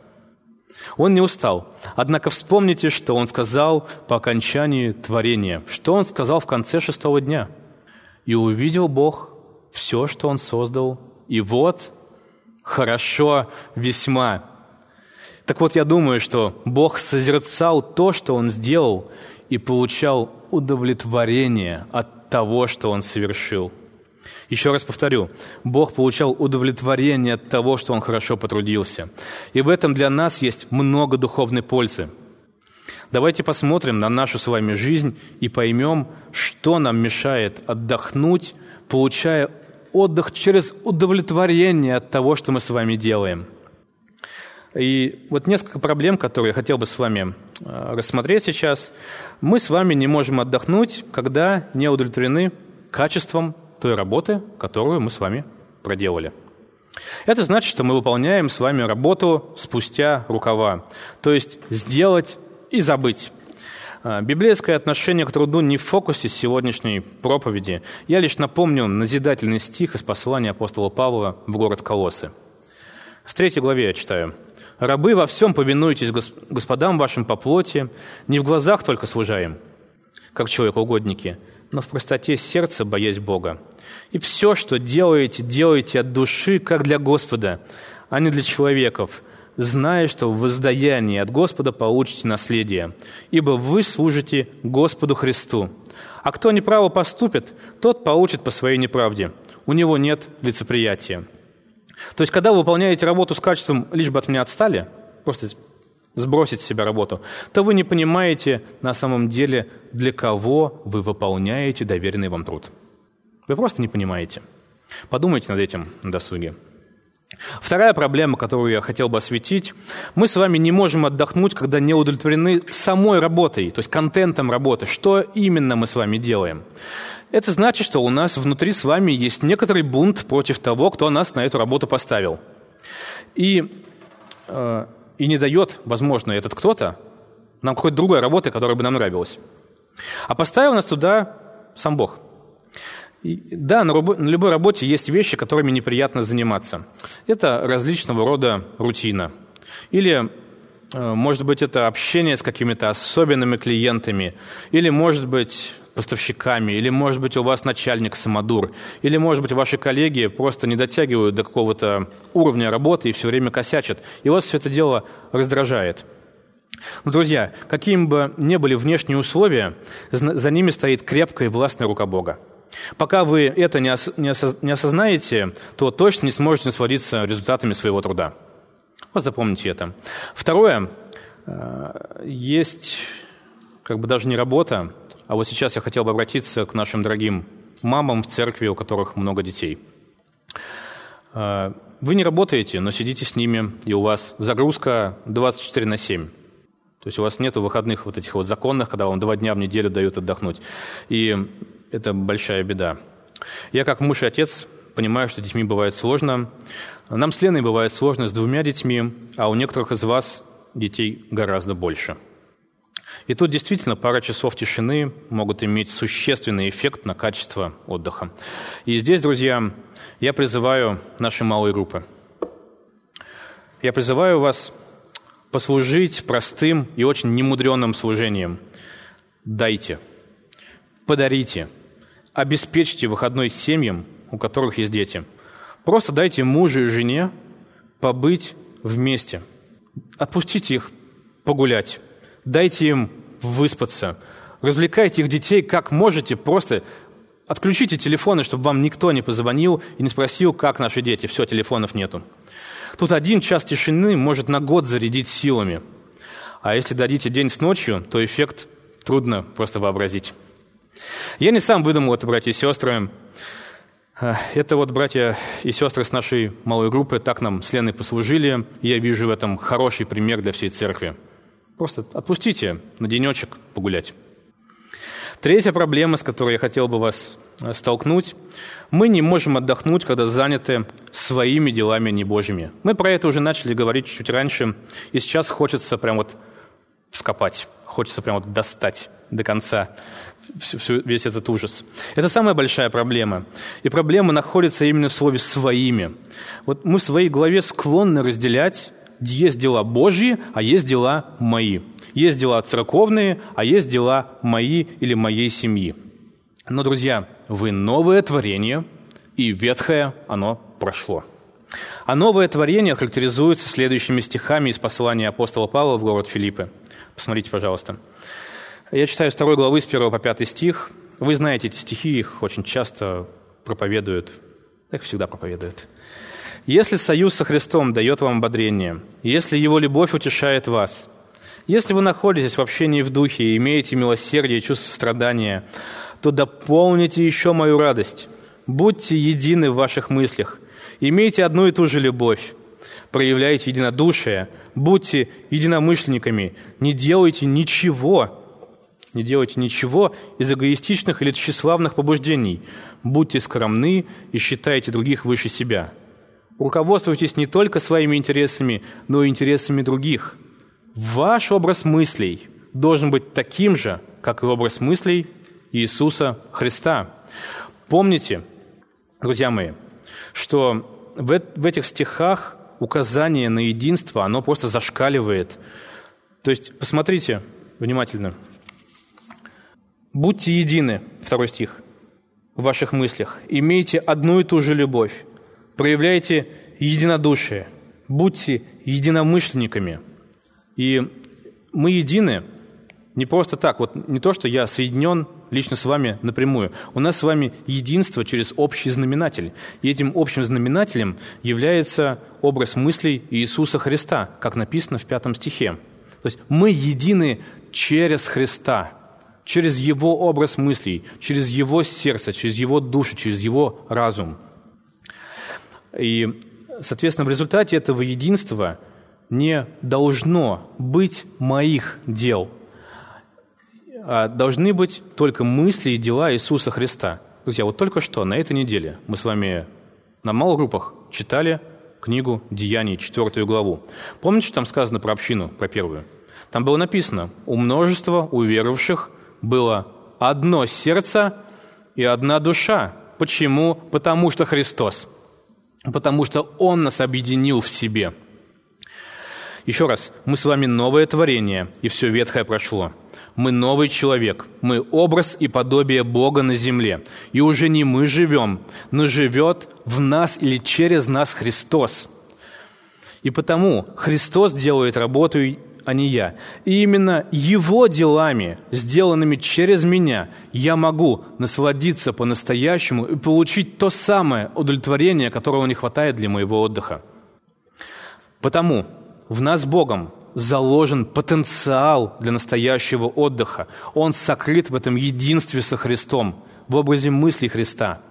Он не устал. Однако вспомните, что он сказал по окончании творения. Что он сказал в конце шестого дня? «И увидел Бог все, что он создал, и вот хорошо весьма». Так вот, я думаю, что Бог созерцал то, что он сделал, и получал удовлетворение от того, что он совершил – еще раз повторю, Бог получал удовлетворение от того, что Он хорошо потрудился. И в этом для нас есть много духовной пользы. Давайте посмотрим на нашу с вами жизнь и поймем, что нам мешает отдохнуть, получая отдых через удовлетворение от того, что мы с вами делаем. И вот несколько проблем, которые я хотел бы с вами э, рассмотреть сейчас. Мы с вами не можем отдохнуть, когда не удовлетворены качеством той работы, которую мы с вами проделали. Это значит, что мы выполняем с вами работу спустя рукава, то есть сделать и забыть. А, библейское отношение к труду не в фокусе сегодняшней проповеди. Я лишь напомню назидательный стих из послания апостола Павла в город Колосы. В третьей главе я читаю. «Рабы, во всем повинуйтесь господам вашим по плоти, не в глазах только служаем, как человек-угодники, но в простоте сердца, боясь Бога. И все, что делаете, делайте от души, как для Господа, а не для человеков, зная, что в воздаянии от Господа получите наследие, ибо вы служите Господу Христу. А кто неправо поступит, тот получит по своей неправде. У него нет лицеприятия. То есть, когда вы выполняете работу с качеством «лишь бы от меня отстали», просто сбросить с себя работу, то вы не понимаете на самом деле, для кого вы выполняете доверенный вам труд. Вы просто не понимаете. Подумайте над этим на досуге. Вторая проблема, которую я хотел бы осветить, мы с вами не можем отдохнуть, когда не удовлетворены самой работой, то есть контентом работы. Что именно мы с вами делаем? Это значит, что у нас внутри с вами есть некоторый бунт против того, кто нас на эту работу поставил. И э, и не дает, возможно, этот кто-то нам какой-то другой работы, которая бы нам нравилась. А поставил нас туда сам Бог. И, да, на, рабо- на любой работе есть вещи, которыми неприятно заниматься. Это различного рода рутина. Или, э, может быть, это общение с какими-то особенными клиентами. Или, может быть, поставщиками, или, может быть, у вас начальник самодур, или, может быть, ваши коллеги просто не дотягивают до какого-то уровня работы и все время косячат, и вас все это дело раздражает. Но, друзья, какими бы ни были внешние условия, за ними стоит крепкая и властная рука Бога. Пока вы это не, ос- не, осоз- не осознаете, то точно не сможете насладиться результатами своего труда. Вот запомните это. Второе, э, есть как бы даже не работа, а вот сейчас я хотел бы обратиться к нашим дорогим мамам в церкви, у которых много детей. А, вы не работаете, но сидите с ними, и у вас загрузка 24 на 7. То есть у вас нет выходных вот этих вот законных, когда вам два дня в неделю дают отдохнуть. И это большая беда. Я как муж и отец понимаю, что детьми бывает сложно. Нам с Леной бывает сложно с двумя детьми, а у некоторых из вас детей гораздо больше. И тут действительно пара часов тишины могут иметь существенный эффект на качество отдыха. И здесь, друзья, я призываю наши малые группы. Я призываю вас послужить простым и очень немудренным служением. Дайте, подарите, обеспечьте выходной семьям, у которых есть дети. Просто дайте мужу и жене побыть вместе. Отпустите их погулять. Дайте им выспаться. Развлекайте их детей как можете, просто отключите телефоны, чтобы вам никто не позвонил и не спросил, как наши дети. Все, телефонов нету. Тут один час тишины может на год зарядить силами. А если дадите день с ночью, то эффект трудно просто вообразить. Я не сам выдумал это, братья и сестры. А, это вот братья и сестры с нашей малой группы так нам с Леной послужили. Я вижу в этом хороший пример для всей церкви. Просто отпустите на денечек погулять. Третья проблема, с которой я хотел бы вас э, столкнуть. Мы не можем отдохнуть, когда заняты своими делами не Божьими. Мы про это уже начали говорить чуть раньше, и сейчас хочется прям вот вскопать, хочется прям вот достать до конца весь этот ужас. Это самая большая проблема. И проблема находится именно в слове «своими». Вот мы в своей голове склонны разделять есть дела Божьи, а есть дела мои. Есть дела церковные, а есть дела мои или моей семьи. Но, друзья, вы новое творение, и ветхое оно прошло. А новое творение характеризуется следующими стихами из послания апостола Павла в город Филиппы. Посмотрите, пожалуйста. Я читаю с второй главы с 1 по 5 стих. Вы знаете эти стихи, их очень часто проповедуют, их всегда проповедуют. Если союз со Христом дает вам ободрение, если Его любовь утешает вас, если вы находитесь в общении в духе и имеете милосердие и чувство страдания, то дополните еще мою радость. Будьте едины в ваших мыслях, имейте одну и ту же любовь, проявляйте единодушие, будьте единомышленниками, не делайте ничего, не делайте ничего из эгоистичных или тщеславных побуждений. Будьте скромны и считайте других выше себя – руководствуйтесь не только своими интересами, но и интересами других. Ваш образ мыслей должен быть таким же, как и образ мыслей Иисуса Христа. Помните, друзья мои, что в, этих стихах указание на единство, оно просто зашкаливает. То есть, посмотрите внимательно. «Будьте едины», второй стих, в ваших мыслях. «Имейте одну и ту же любовь, проявляйте единодушие, будьте единомышленниками. И мы едины не просто так, вот не то, что я соединен лично с вами напрямую. У нас с вами единство через общий знаменатель. И этим общим знаменателем является образ мыслей Иисуса Христа, как написано в пятом стихе. То есть мы едины через Христа, через Его образ мыслей, через Его сердце, через Его душу, через Его разум – и, соответственно, в результате этого единства не должно быть моих дел, а должны быть только мысли и дела Иисуса Христа. Друзья, вот только что на этой неделе мы с вами на малых группах читали книгу «Деяний», четвертую главу. Помните, что там сказано про общину, про первую? Там было написано, у множества уверовавших было одно сердце и одна душа. Почему? Потому что Христос – потому что Он нас объединил в себе. Еще раз, мы с вами новое творение, и все ветхое прошло. Мы новый человек, мы образ и подобие Бога на земле. И уже не мы живем, но живет в нас или через нас Христос. И потому Христос делает работу а не я. И именно Его делами, сделанными через меня, я могу насладиться по-настоящему и получить то самое удовлетворение, которого не хватает для моего отдыха. Потому в нас Богом заложен потенциал для настоящего отдыха. Он сокрыт в этом единстве со Христом, в образе мысли Христа.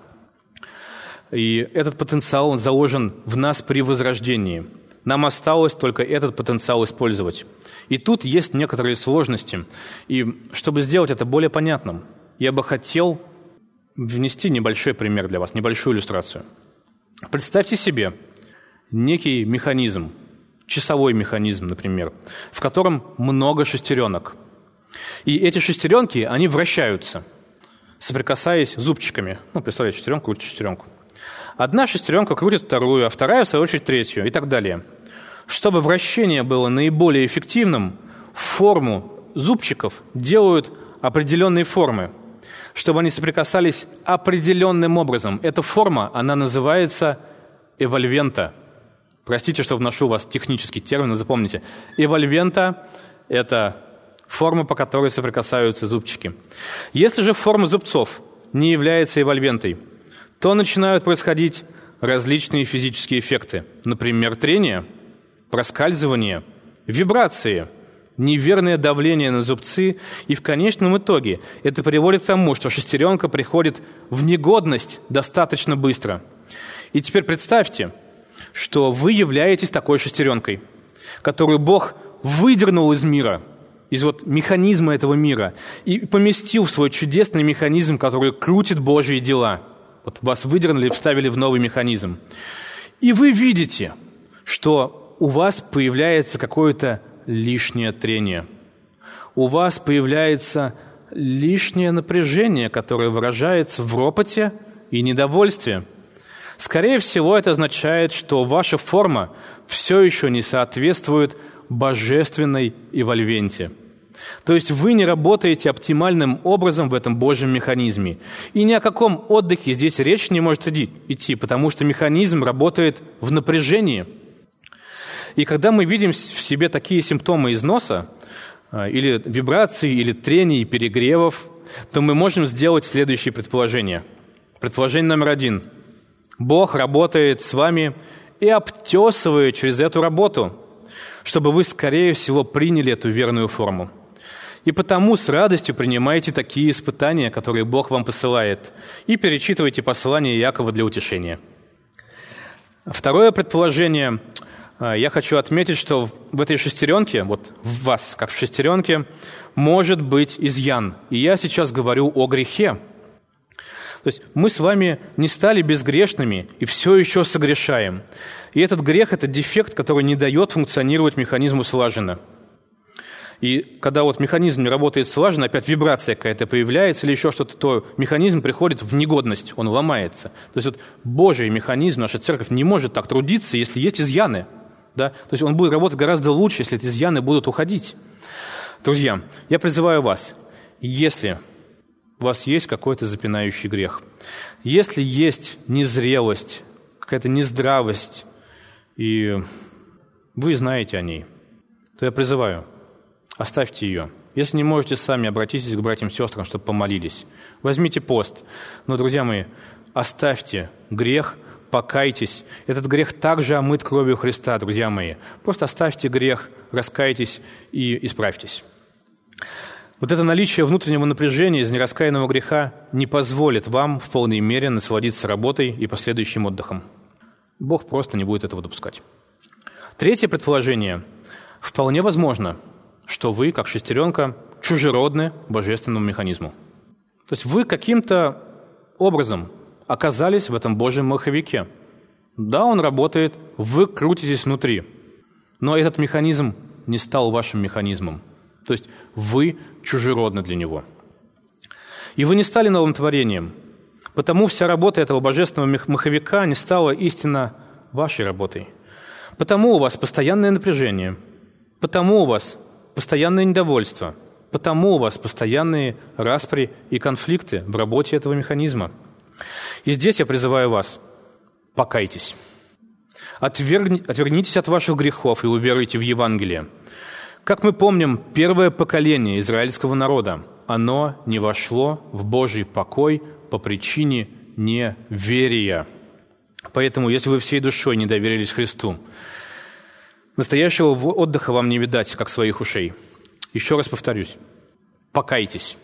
И этот потенциал он заложен в нас при возрождении. Нам осталось только этот потенциал использовать. И тут есть некоторые сложности. И чтобы сделать это более понятным, я бы хотел внести небольшой пример для вас, небольшую иллюстрацию. Представьте себе некий механизм, часовой механизм, например, в котором много шестеренок. И эти шестеренки, они вращаются, соприкасаясь зубчиками. Ну, представляете, шестеренку крутит шестеренку. Одна шестеренка крутит вторую, а вторая, в свою очередь, третью и так далее. Чтобы вращение было наиболее эффективным, форму зубчиков делают определенные формы, чтобы они соприкасались определенным образом. Эта форма, она называется эвольвента – Простите, что вношу у вас технический термин, но запомните. Эвольвента – это форма, по которой соприкасаются зубчики. Если же форма зубцов не является эвольвентой, то начинают происходить различные физические эффекты. Например, трение, проскальзывание, вибрации, неверное давление на зубцы, и в конечном итоге это приводит к тому, что шестеренка приходит в негодность достаточно быстро. И теперь представьте – что вы являетесь такой шестеренкой, которую Бог выдернул из мира, из вот механизма этого мира, и поместил в свой чудесный механизм, который крутит Божьи дела. Вот вас выдернули и вставили в новый механизм. И вы видите, что у вас появляется какое-то лишнее трение. У вас появляется лишнее напряжение, которое выражается в ропоте и недовольстве – Скорее всего, это означает, что ваша форма все еще не соответствует божественной эвольвенте. То есть вы не работаете оптимальным образом в этом Божьем механизме. И ни о каком отдыхе здесь речь не может идти, потому что механизм работает в напряжении. И когда мы видим в себе такие симптомы износа, а, или вибраций, или трений, перегревов, то мы можем сделать следующее предположение. Предположение номер один – Бог работает с вами и обтесывает через эту работу, чтобы вы, скорее всего, приняли эту верную форму. И потому с радостью принимайте такие испытания, которые Бог вам посылает, и перечитывайте послание Якова для утешения. Второе предположение. А, я хочу отметить, что в этой шестеренке, вот в вас, как в шестеренке, может быть изъян. И я сейчас говорю о грехе – то есть мы с вами не стали безгрешными и все еще согрешаем. И этот грех – это дефект, который не дает функционировать механизму слаженно. И когда вот механизм не работает слаженно, опять вибрация какая-то появляется или еще что-то, то механизм приходит в негодность, он ломается. То есть вот Божий механизм, наша церковь не может так трудиться, если есть изъяны. Да? То есть он будет работать гораздо лучше, если эти изъяны будут уходить. Друзья, я призываю вас, если у вас есть какой-то запинающий грех. Если есть незрелость, какая-то нездравость, и вы знаете о ней, то я призываю, оставьте ее. Если не можете сами, обратитесь к братьям и сестрам, чтобы помолились. Возьмите пост. Но, друзья мои, оставьте грех, покайтесь. Этот грех также омыт кровью Христа, друзья мои. Просто оставьте грех, раскайтесь и исправьтесь. Вот это наличие внутреннего напряжения из нераскаянного греха не позволит вам в полной мере насладиться работой и последующим отдыхом. Бог просто не будет этого допускать. Третье предположение. Вполне возможно, что вы, как шестеренка, чужеродны божественному механизму. То есть вы каким-то образом оказались в этом Божьем маховике. Да, он работает, вы крутитесь внутри, но этот механизм не стал вашим механизмом – то есть вы чужеродны для него. И вы не стали новым творением, потому вся работа этого божественного маховика не стала истинно вашей работой. Потому у вас постоянное напряжение, потому у вас постоянное недовольство, потому у вас постоянные распри и конфликты в работе этого механизма. И здесь я призываю вас, покайтесь. Отвернитесь от ваших грехов и уверуйте в Евангелие. Как мы помним, первое поколение израильского народа, оно не вошло в Божий покой по причине неверия. Поэтому, если вы всей душой не доверились Христу, настоящего отдыха вам не видать, как своих ушей. Еще раз повторюсь, покайтесь.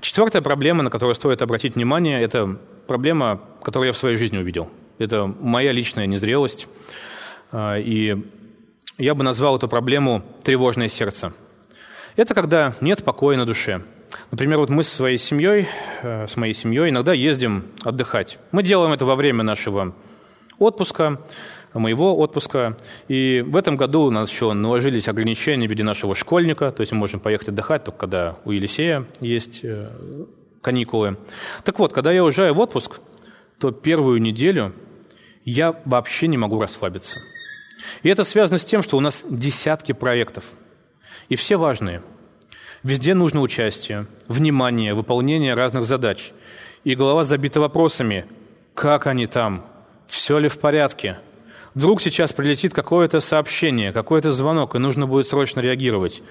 Четвертая проблема, на которую стоит обратить внимание, это проблема, которую я в своей жизни увидел. Это моя личная незрелость. А, и я бы назвал эту проблему «тревожное сердце». Это когда нет покоя на душе. Например, вот мы с своей семьей, э, с моей семьей иногда ездим отдыхать. Мы делаем это во время нашего отпуска, моего отпуска. И в этом году у нас еще наложились ограничения в виде нашего школьника, то есть мы можем поехать отдыхать только когда у Елисея есть э, каникулы. Так вот, когда я уезжаю в отпуск, то первую неделю я вообще не могу расслабиться. И это связано с тем, что у нас десятки проектов. И все важные. Везде нужно участие, внимание, выполнение разных задач. И голова забита вопросами, как они там, все ли в порядке. Вдруг сейчас прилетит какое-то сообщение, какой-то звонок, и нужно будет срочно реагировать.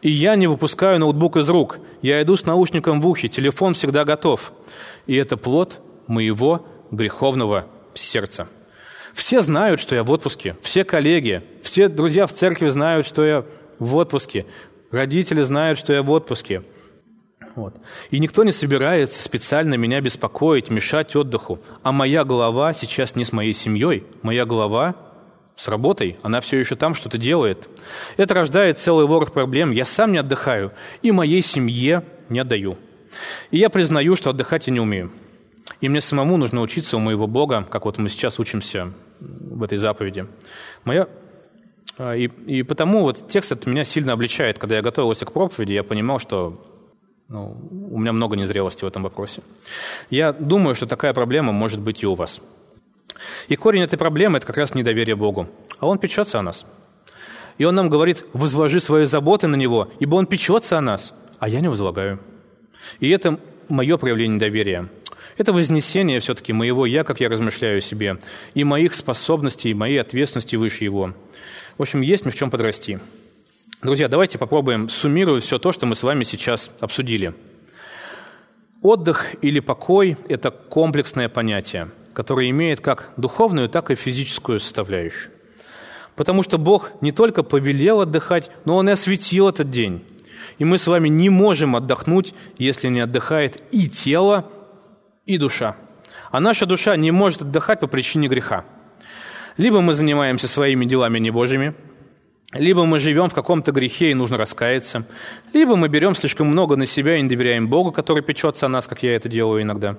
И я не выпускаю ноутбук из рук. Я иду с наушником в ухе, телефон всегда готов. И это плод моего греховного сердца. Все знают, что я в отпуске, все коллеги, все друзья в церкви знают, что я в отпуске, родители знают, что я в отпуске. Вот. И никто не собирается специально меня беспокоить, мешать отдыху. А моя голова сейчас не с моей семьей, моя голова с работой, она все еще там что-то делает. Это рождает целый ворох проблем. Я сам не отдыхаю, и моей семье не отдаю. И я признаю, что отдыхать я не умею. И мне самому нужно учиться у моего Бога, как вот мы сейчас учимся в этой заповеди. Моя... А, и, и потому вот текст от меня сильно обличает. Когда я готовился к проповеди, я понимал, что ну, у меня много незрелости в этом вопросе. Я думаю, что такая проблема может быть и у вас. И корень этой проблемы – это как раз недоверие Богу. А Он печется о нас. И Он нам говорит, возложи свои заботы на Него, ибо Он печется о нас, а я не возлагаю. И это мое проявление доверия. Это вознесение все-таки моего «я», как я размышляю о себе, и моих способностей, и моей ответственности выше его. В общем, есть мне в чем подрасти. Друзья, давайте попробуем суммировать все то, что мы с вами сейчас обсудили. Отдых или покой – это комплексное понятие, которое имеет как духовную, так и физическую составляющую. Потому что Бог не только повелел отдыхать, но Он и осветил этот день. И мы с вами не можем отдохнуть, если не отдыхает и тело, и душа. А наша душа не может отдыхать по причине греха. Либо мы занимаемся своими делами небожьими, либо мы живем в каком-то грехе и нужно раскаяться, либо мы берем слишком много на себя и не доверяем Богу, который печется о нас, как я это делаю иногда.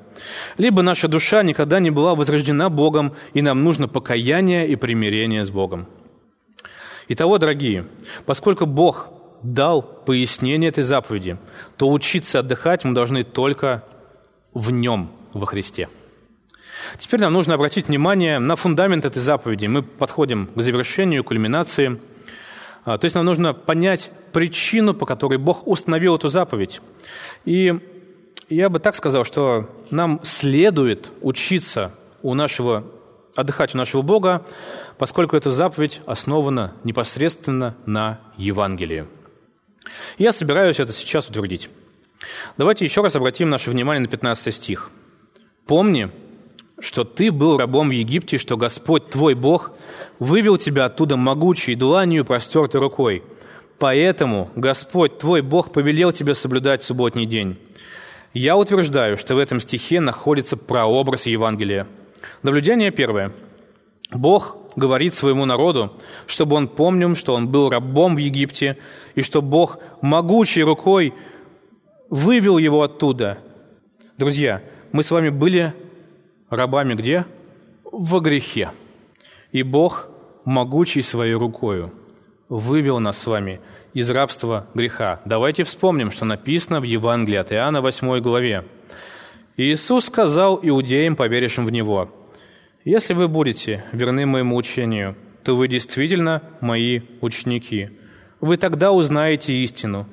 Либо наша душа никогда не была возрождена Богом, и нам нужно покаяние и примирение с Богом. Итого, дорогие, поскольку Бог дал пояснение этой заповеди, то учиться отдыхать мы должны только в нем, во Христе. Теперь нам нужно обратить внимание на фундамент этой заповеди. Мы подходим к завершению, кульминации. А, то есть нам нужно понять причину, по которой Бог установил эту заповедь. И я бы так сказал, что нам следует учиться у нашего, отдыхать у нашего Бога, поскольку эта заповедь основана непосредственно на Евангелии. Я собираюсь это сейчас утвердить. Давайте еще раз обратим наше внимание на 15 стих. «Помни, что ты был рабом в Египте, что Господь твой Бог вывел тебя оттуда могучей дланью простертой рукой. Поэтому Господь твой Бог повелел тебе соблюдать субботний день». Я утверждаю, что в этом стихе находится прообраз Евангелия. Наблюдение первое. Бог говорит своему народу, чтобы он помнил, что он был рабом в Египте, и что Бог могучей рукой вывел его оттуда. Друзья, мы с вами были рабами где? Во грехе. И Бог, могучий своей рукою, вывел нас с вами из рабства греха. Давайте вспомним, что написано в Евангелии от Иоанна 8 главе. Иисус сказал иудеям, поверившим в Него, «Если вы будете верны моему учению, то вы действительно мои ученики. Вы тогда узнаете истину,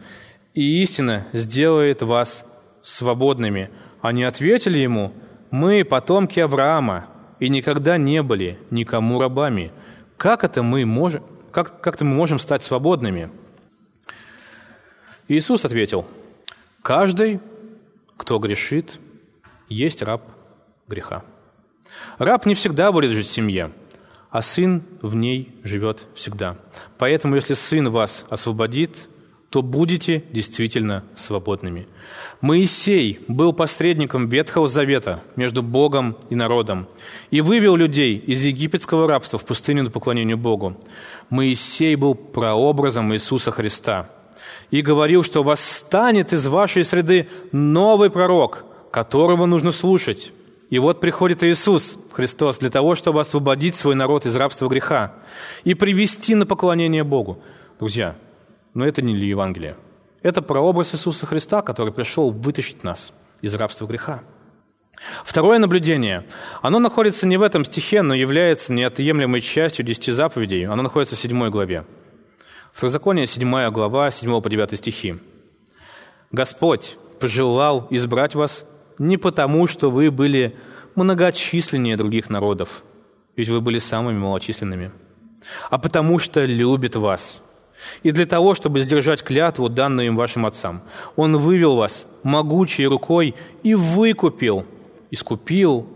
и истина сделает вас свободными». Они ответили ему, «Мы потомки Авраама, и никогда не были никому рабами. Как это мы можем, как, как-то мы можем стать свободными?» Иисус ответил, «Каждый, кто грешит, есть раб греха. Раб не всегда будет жить в семье, а сын в ней живет всегда. Поэтому, если сын вас освободит, то будете действительно свободными. Моисей был посредником Ветхого Завета между Богом и народом и вывел людей из египетского рабства в пустыню на поклонению Богу. Моисей был прообразом Иисуса Христа и говорил, что восстанет из вашей среды новый пророк, которого нужно слушать. И вот приходит Иисус Христос для того, чтобы освободить свой народ из рабства греха и привести на поклонение Богу. Друзья, но это не Евангелие. Это прообраз Иисуса Христа, который пришел вытащить нас из рабства греха. Второе наблюдение. Оно находится не в этом стихе, но является неотъемлемой частью десяти заповедей. Оно находится в седьмой главе. Второзаконие, седьмая глава, 7 по 9 стихи. «Господь пожелал избрать вас не потому, что вы были многочисленнее других народов, ведь вы были самыми малочисленными, а потому что любит вас, и для того, чтобы сдержать клятву, данную им вашим отцам. Он вывел вас могучей рукой и выкупил, искупил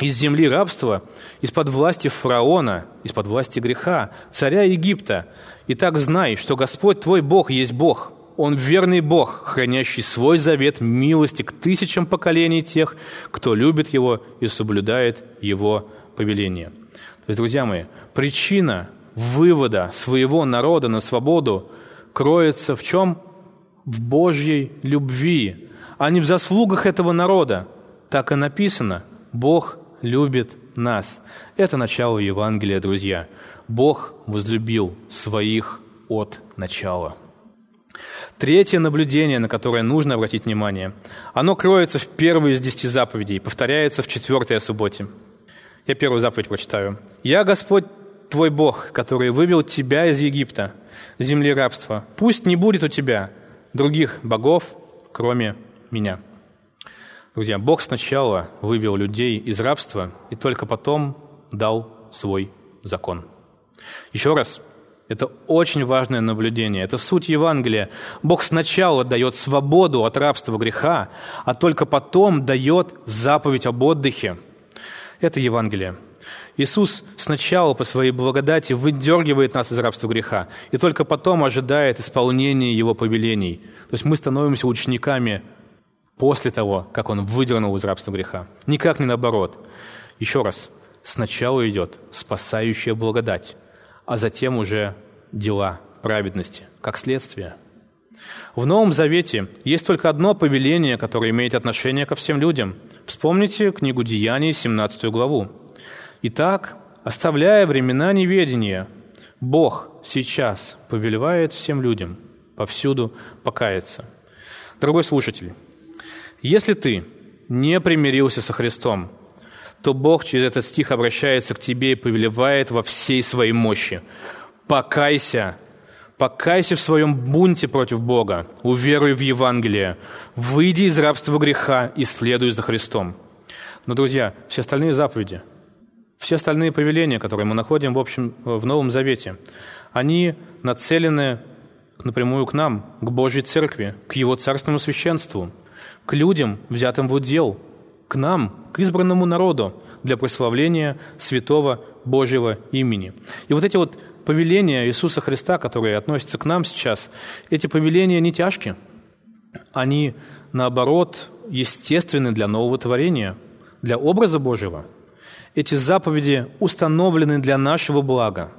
из земли рабства, из-под власти фараона, из-под власти греха, царя Египта. И так знай, что Господь твой Бог есть Бог – он верный Бог, хранящий свой завет милости к тысячам поколений тех, кто любит Его и соблюдает Его повеление. То есть, друзья мои, причина вывода своего народа на свободу кроется в чем? В Божьей любви, а не в заслугах этого народа. Так и написано. Бог любит нас. Это начало Евангелия, друзья. Бог возлюбил своих от начала. Третье наблюдение, на которое нужно обратить внимание, оно кроется в первой из десяти заповедей, повторяется в четвертой о субботе. Я первую заповедь прочитаю. «Я Господь твой Бог, который вывел тебя из Египта, земли рабства. Пусть не будет у тебя других богов, кроме меня». Друзья, Бог сначала вывел людей из рабства и только потом дал свой закон. Еще раз, это очень важное наблюдение. Это суть Евангелия. Бог сначала дает свободу от рабства греха, а только потом дает заповедь об отдыхе. Это Евангелие. Иисус сначала по своей благодати выдергивает нас из рабства греха, и только потом ожидает исполнения Его повелений. То есть мы становимся учениками после того, как Он выдернул из рабства греха. Никак не наоборот. Еще раз, сначала идет спасающая благодать, а затем уже дела праведности, как следствие. В Новом Завете есть только одно повеление, которое имеет отношение ко всем людям. Вспомните книгу Деяний, 17 главу. Итак, оставляя времена неведения, Бог сейчас повелевает всем людям повсюду покаяться. Дорогой слушатель, если ты не примирился со Христом, то Бог через этот стих обращается к тебе и повелевает во всей своей мощи. Покайся, покайся в своем бунте против Бога, уверуй в Евангелие, выйди из рабства греха и следуй за Христом. Но, друзья, все остальные заповеди, все остальные повеления, которые мы находим в, общем, в Новом Завете, они нацелены напрямую к нам, к Божьей Церкви, к Его царственному священству, к людям, взятым в удел, к нам, к избранному народу для прославления святого Божьего имени. И вот эти вот повеления Иисуса Христа, которые относятся к нам сейчас, эти повеления не тяжкие. Они, наоборот, естественны для нового творения, для образа Божьего. Эти заповеди установлены для нашего блага.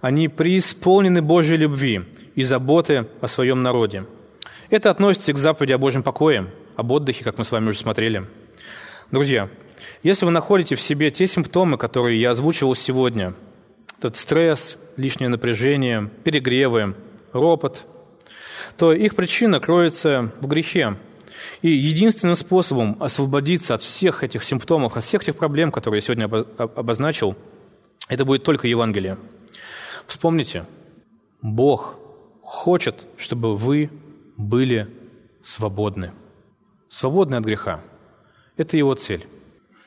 Они преисполнены Божьей любви и заботы о своем народе. Это относится к заповеди о Божьем покое, об отдыхе, как мы с вами уже смотрели – Друзья, если вы находите в себе те симптомы, которые я озвучивал сегодня, этот стресс, лишнее напряжение, перегревы, ропот, то их причина кроется в грехе. И единственным способом освободиться от всех этих симптомов, от всех этих проблем, которые я сегодня обозначил, это будет только Евангелие. Вспомните, Бог хочет, чтобы вы были свободны. Свободны от греха. Это его цель.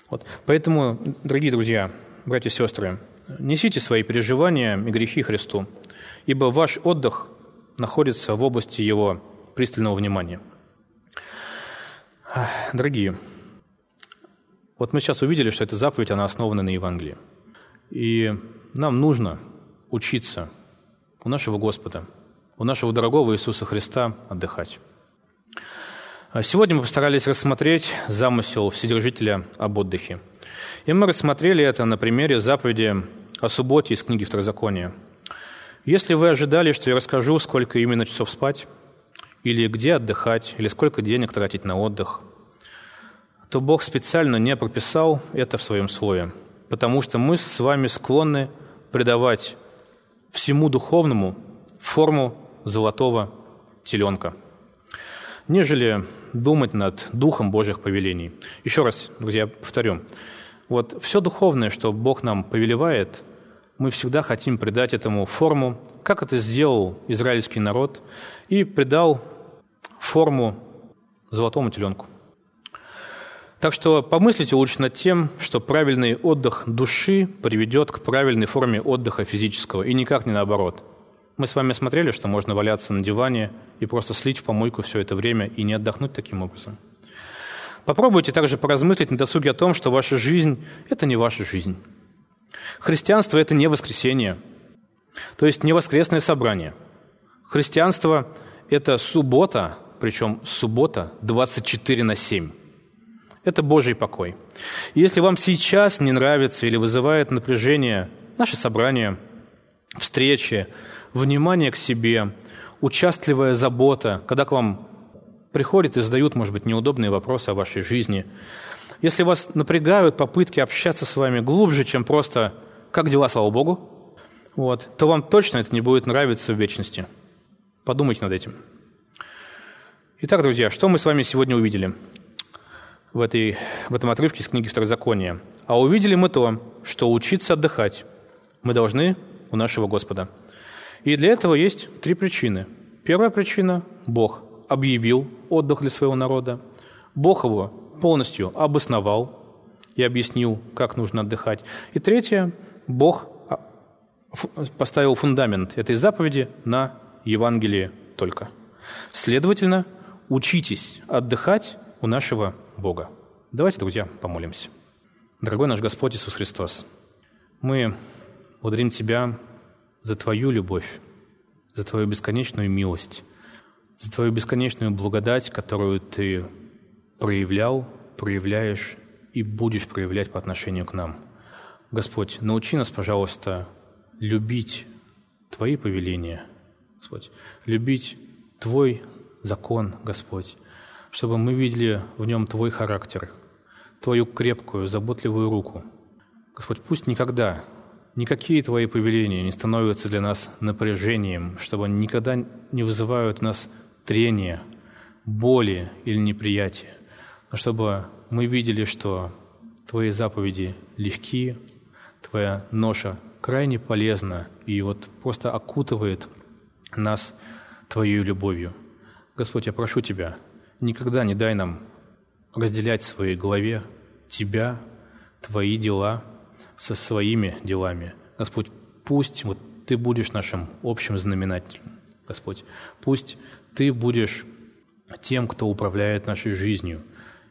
Вот. Поэтому, дорогие друзья, братья и сестры, несите свои переживания и грехи Христу, ибо ваш отдых находится в области Его пристального внимания. Дорогие, вот мы сейчас увидели, что эта заповедь, она основана на Евангелии. И нам нужно учиться у нашего Господа, у нашего дорогого Иисуса Христа отдыхать. А сегодня мы постарались рассмотреть замысел Вседержителя об отдыхе. И мы рассмотрели это на примере заповеди о субботе из книги Второзакония. Если вы ожидали, что я расскажу, сколько именно часов спать, или где отдыхать, или сколько денег тратить на отдых, то Бог специально не прописал это в своем слове, потому что мы с вами склонны придавать всему духовному форму золотого теленка, нежели думать над духом Божьих повелений. Еще раз, друзья, повторю. Вот все духовное, что Бог нам повелевает, мы всегда хотим придать этому форму, как это сделал израильский народ, и придал форму золотому теленку. Так что помыслите лучше над тем, что правильный отдых души приведет к правильной форме отдыха физического, и никак не наоборот – мы с вами смотрели, что можно валяться на диване и просто слить в помойку все это время и не отдохнуть таким образом. Попробуйте также поразмыслить на досуге о том, что ваша жизнь – это не ваша жизнь. Христианство – это не воскресенье, то есть не воскресное собрание. Христианство – это суббота, причем суббота 24 на 7. Это Божий покой. И если вам сейчас не нравится или вызывает напряжение наше собрание, встречи, внимание к себе, участливая забота, когда к вам приходят и задают, может быть, неудобные вопросы о вашей жизни. Если вас напрягают попытки общаться с вами глубже, чем просто «как дела, слава Богу?», вот, то вам точно это не будет нравиться в вечности. Подумайте над этим. Итак, друзья, что мы с вами сегодня увидели в, этой, в этом отрывке из книги Второзакония? А увидели мы то, что учиться отдыхать мы должны у нашего Господа – и для этого есть три причины. Первая причина – Бог объявил отдых для своего народа. Бог его полностью обосновал и объяснил, как нужно отдыхать. И третье – Бог а, поставил фундамент этой заповеди на Евангелии только. Следовательно, учитесь отдыхать у нашего Бога. Давайте, друзья, помолимся. Дорогой наш Господь Иисус Христос, мы благодарим Тебя за Твою любовь, за Твою бесконечную милость, за Твою бесконечную благодать, которую Ты проявлял, проявляешь и будешь проявлять по отношению к нам. Господь, научи нас, пожалуйста, любить Твои повеления, Господь, любить Твой закон, Господь, чтобы мы видели в нем Твой характер, Твою крепкую, заботливую руку. Господь, пусть никогда Никакие Твои повеления не становятся для нас напряжением, чтобы они никогда не вызывают у нас трения, боли или неприятия, но чтобы мы видели, что Твои заповеди легки, Твоя ноша крайне полезна и вот просто окутывает нас Твоей любовью. Господь, я прошу Тебя, никогда не дай нам разделять в своей голове Тебя, Твои дела – со своими делами. Господь, пусть вот Ты будешь нашим общим знаменателем, Господь. Пусть Ты будешь тем, кто управляет нашей жизнью.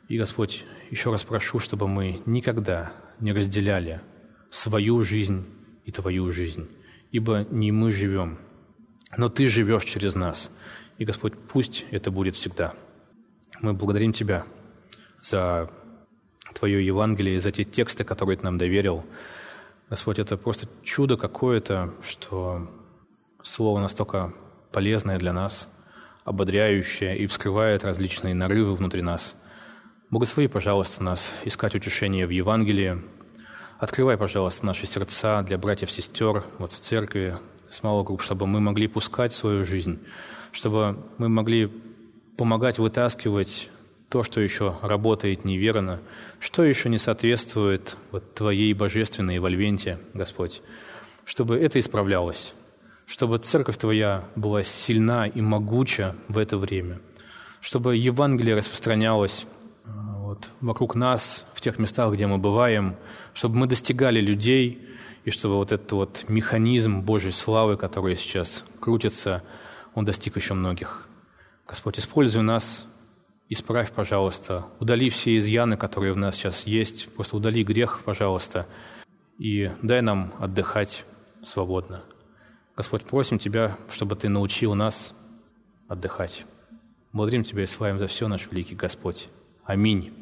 И, Господь, еще раз прошу, чтобы мы никогда не разделяли свою жизнь и Твою жизнь, ибо не мы живем, но Ты живешь через нас. И, Господь, пусть это будет всегда. Мы благодарим Тебя за Твое Евангелие, за те тексты, которые Ты нам доверил. Господь, это просто чудо какое-то, что Слово настолько полезное для нас, ободряющее и вскрывает различные нарывы внутри нас. Благослови, пожалуйста, нас искать утешение в Евангелии. Открывай, пожалуйста, наши сердца для братьев и сестер вот в церкви, с малых групп, чтобы мы могли пускать свою жизнь, чтобы мы могли помогать вытаскивать то, что еще работает неверно, что еще не соответствует вот Твоей божественной вольвенте, Господь, чтобы это исправлялось, чтобы Церковь Твоя была сильна и могуча в это время, чтобы Евангелие распространялось э, вот, вокруг нас, в тех местах, где мы бываем, чтобы мы достигали людей, и чтобы вот этот вот механизм Божьей славы, который сейчас крутится, он достиг еще многих. Господь, используй нас исправь, пожалуйста, удали все изъяны, которые в нас сейчас есть, просто удали грех, пожалуйста, и дай нам отдыхать свободно. Господь, просим Тебя, чтобы Ты научил нас отдыхать. Благодарим Тебя и славим за все, наш великий Господь. Аминь.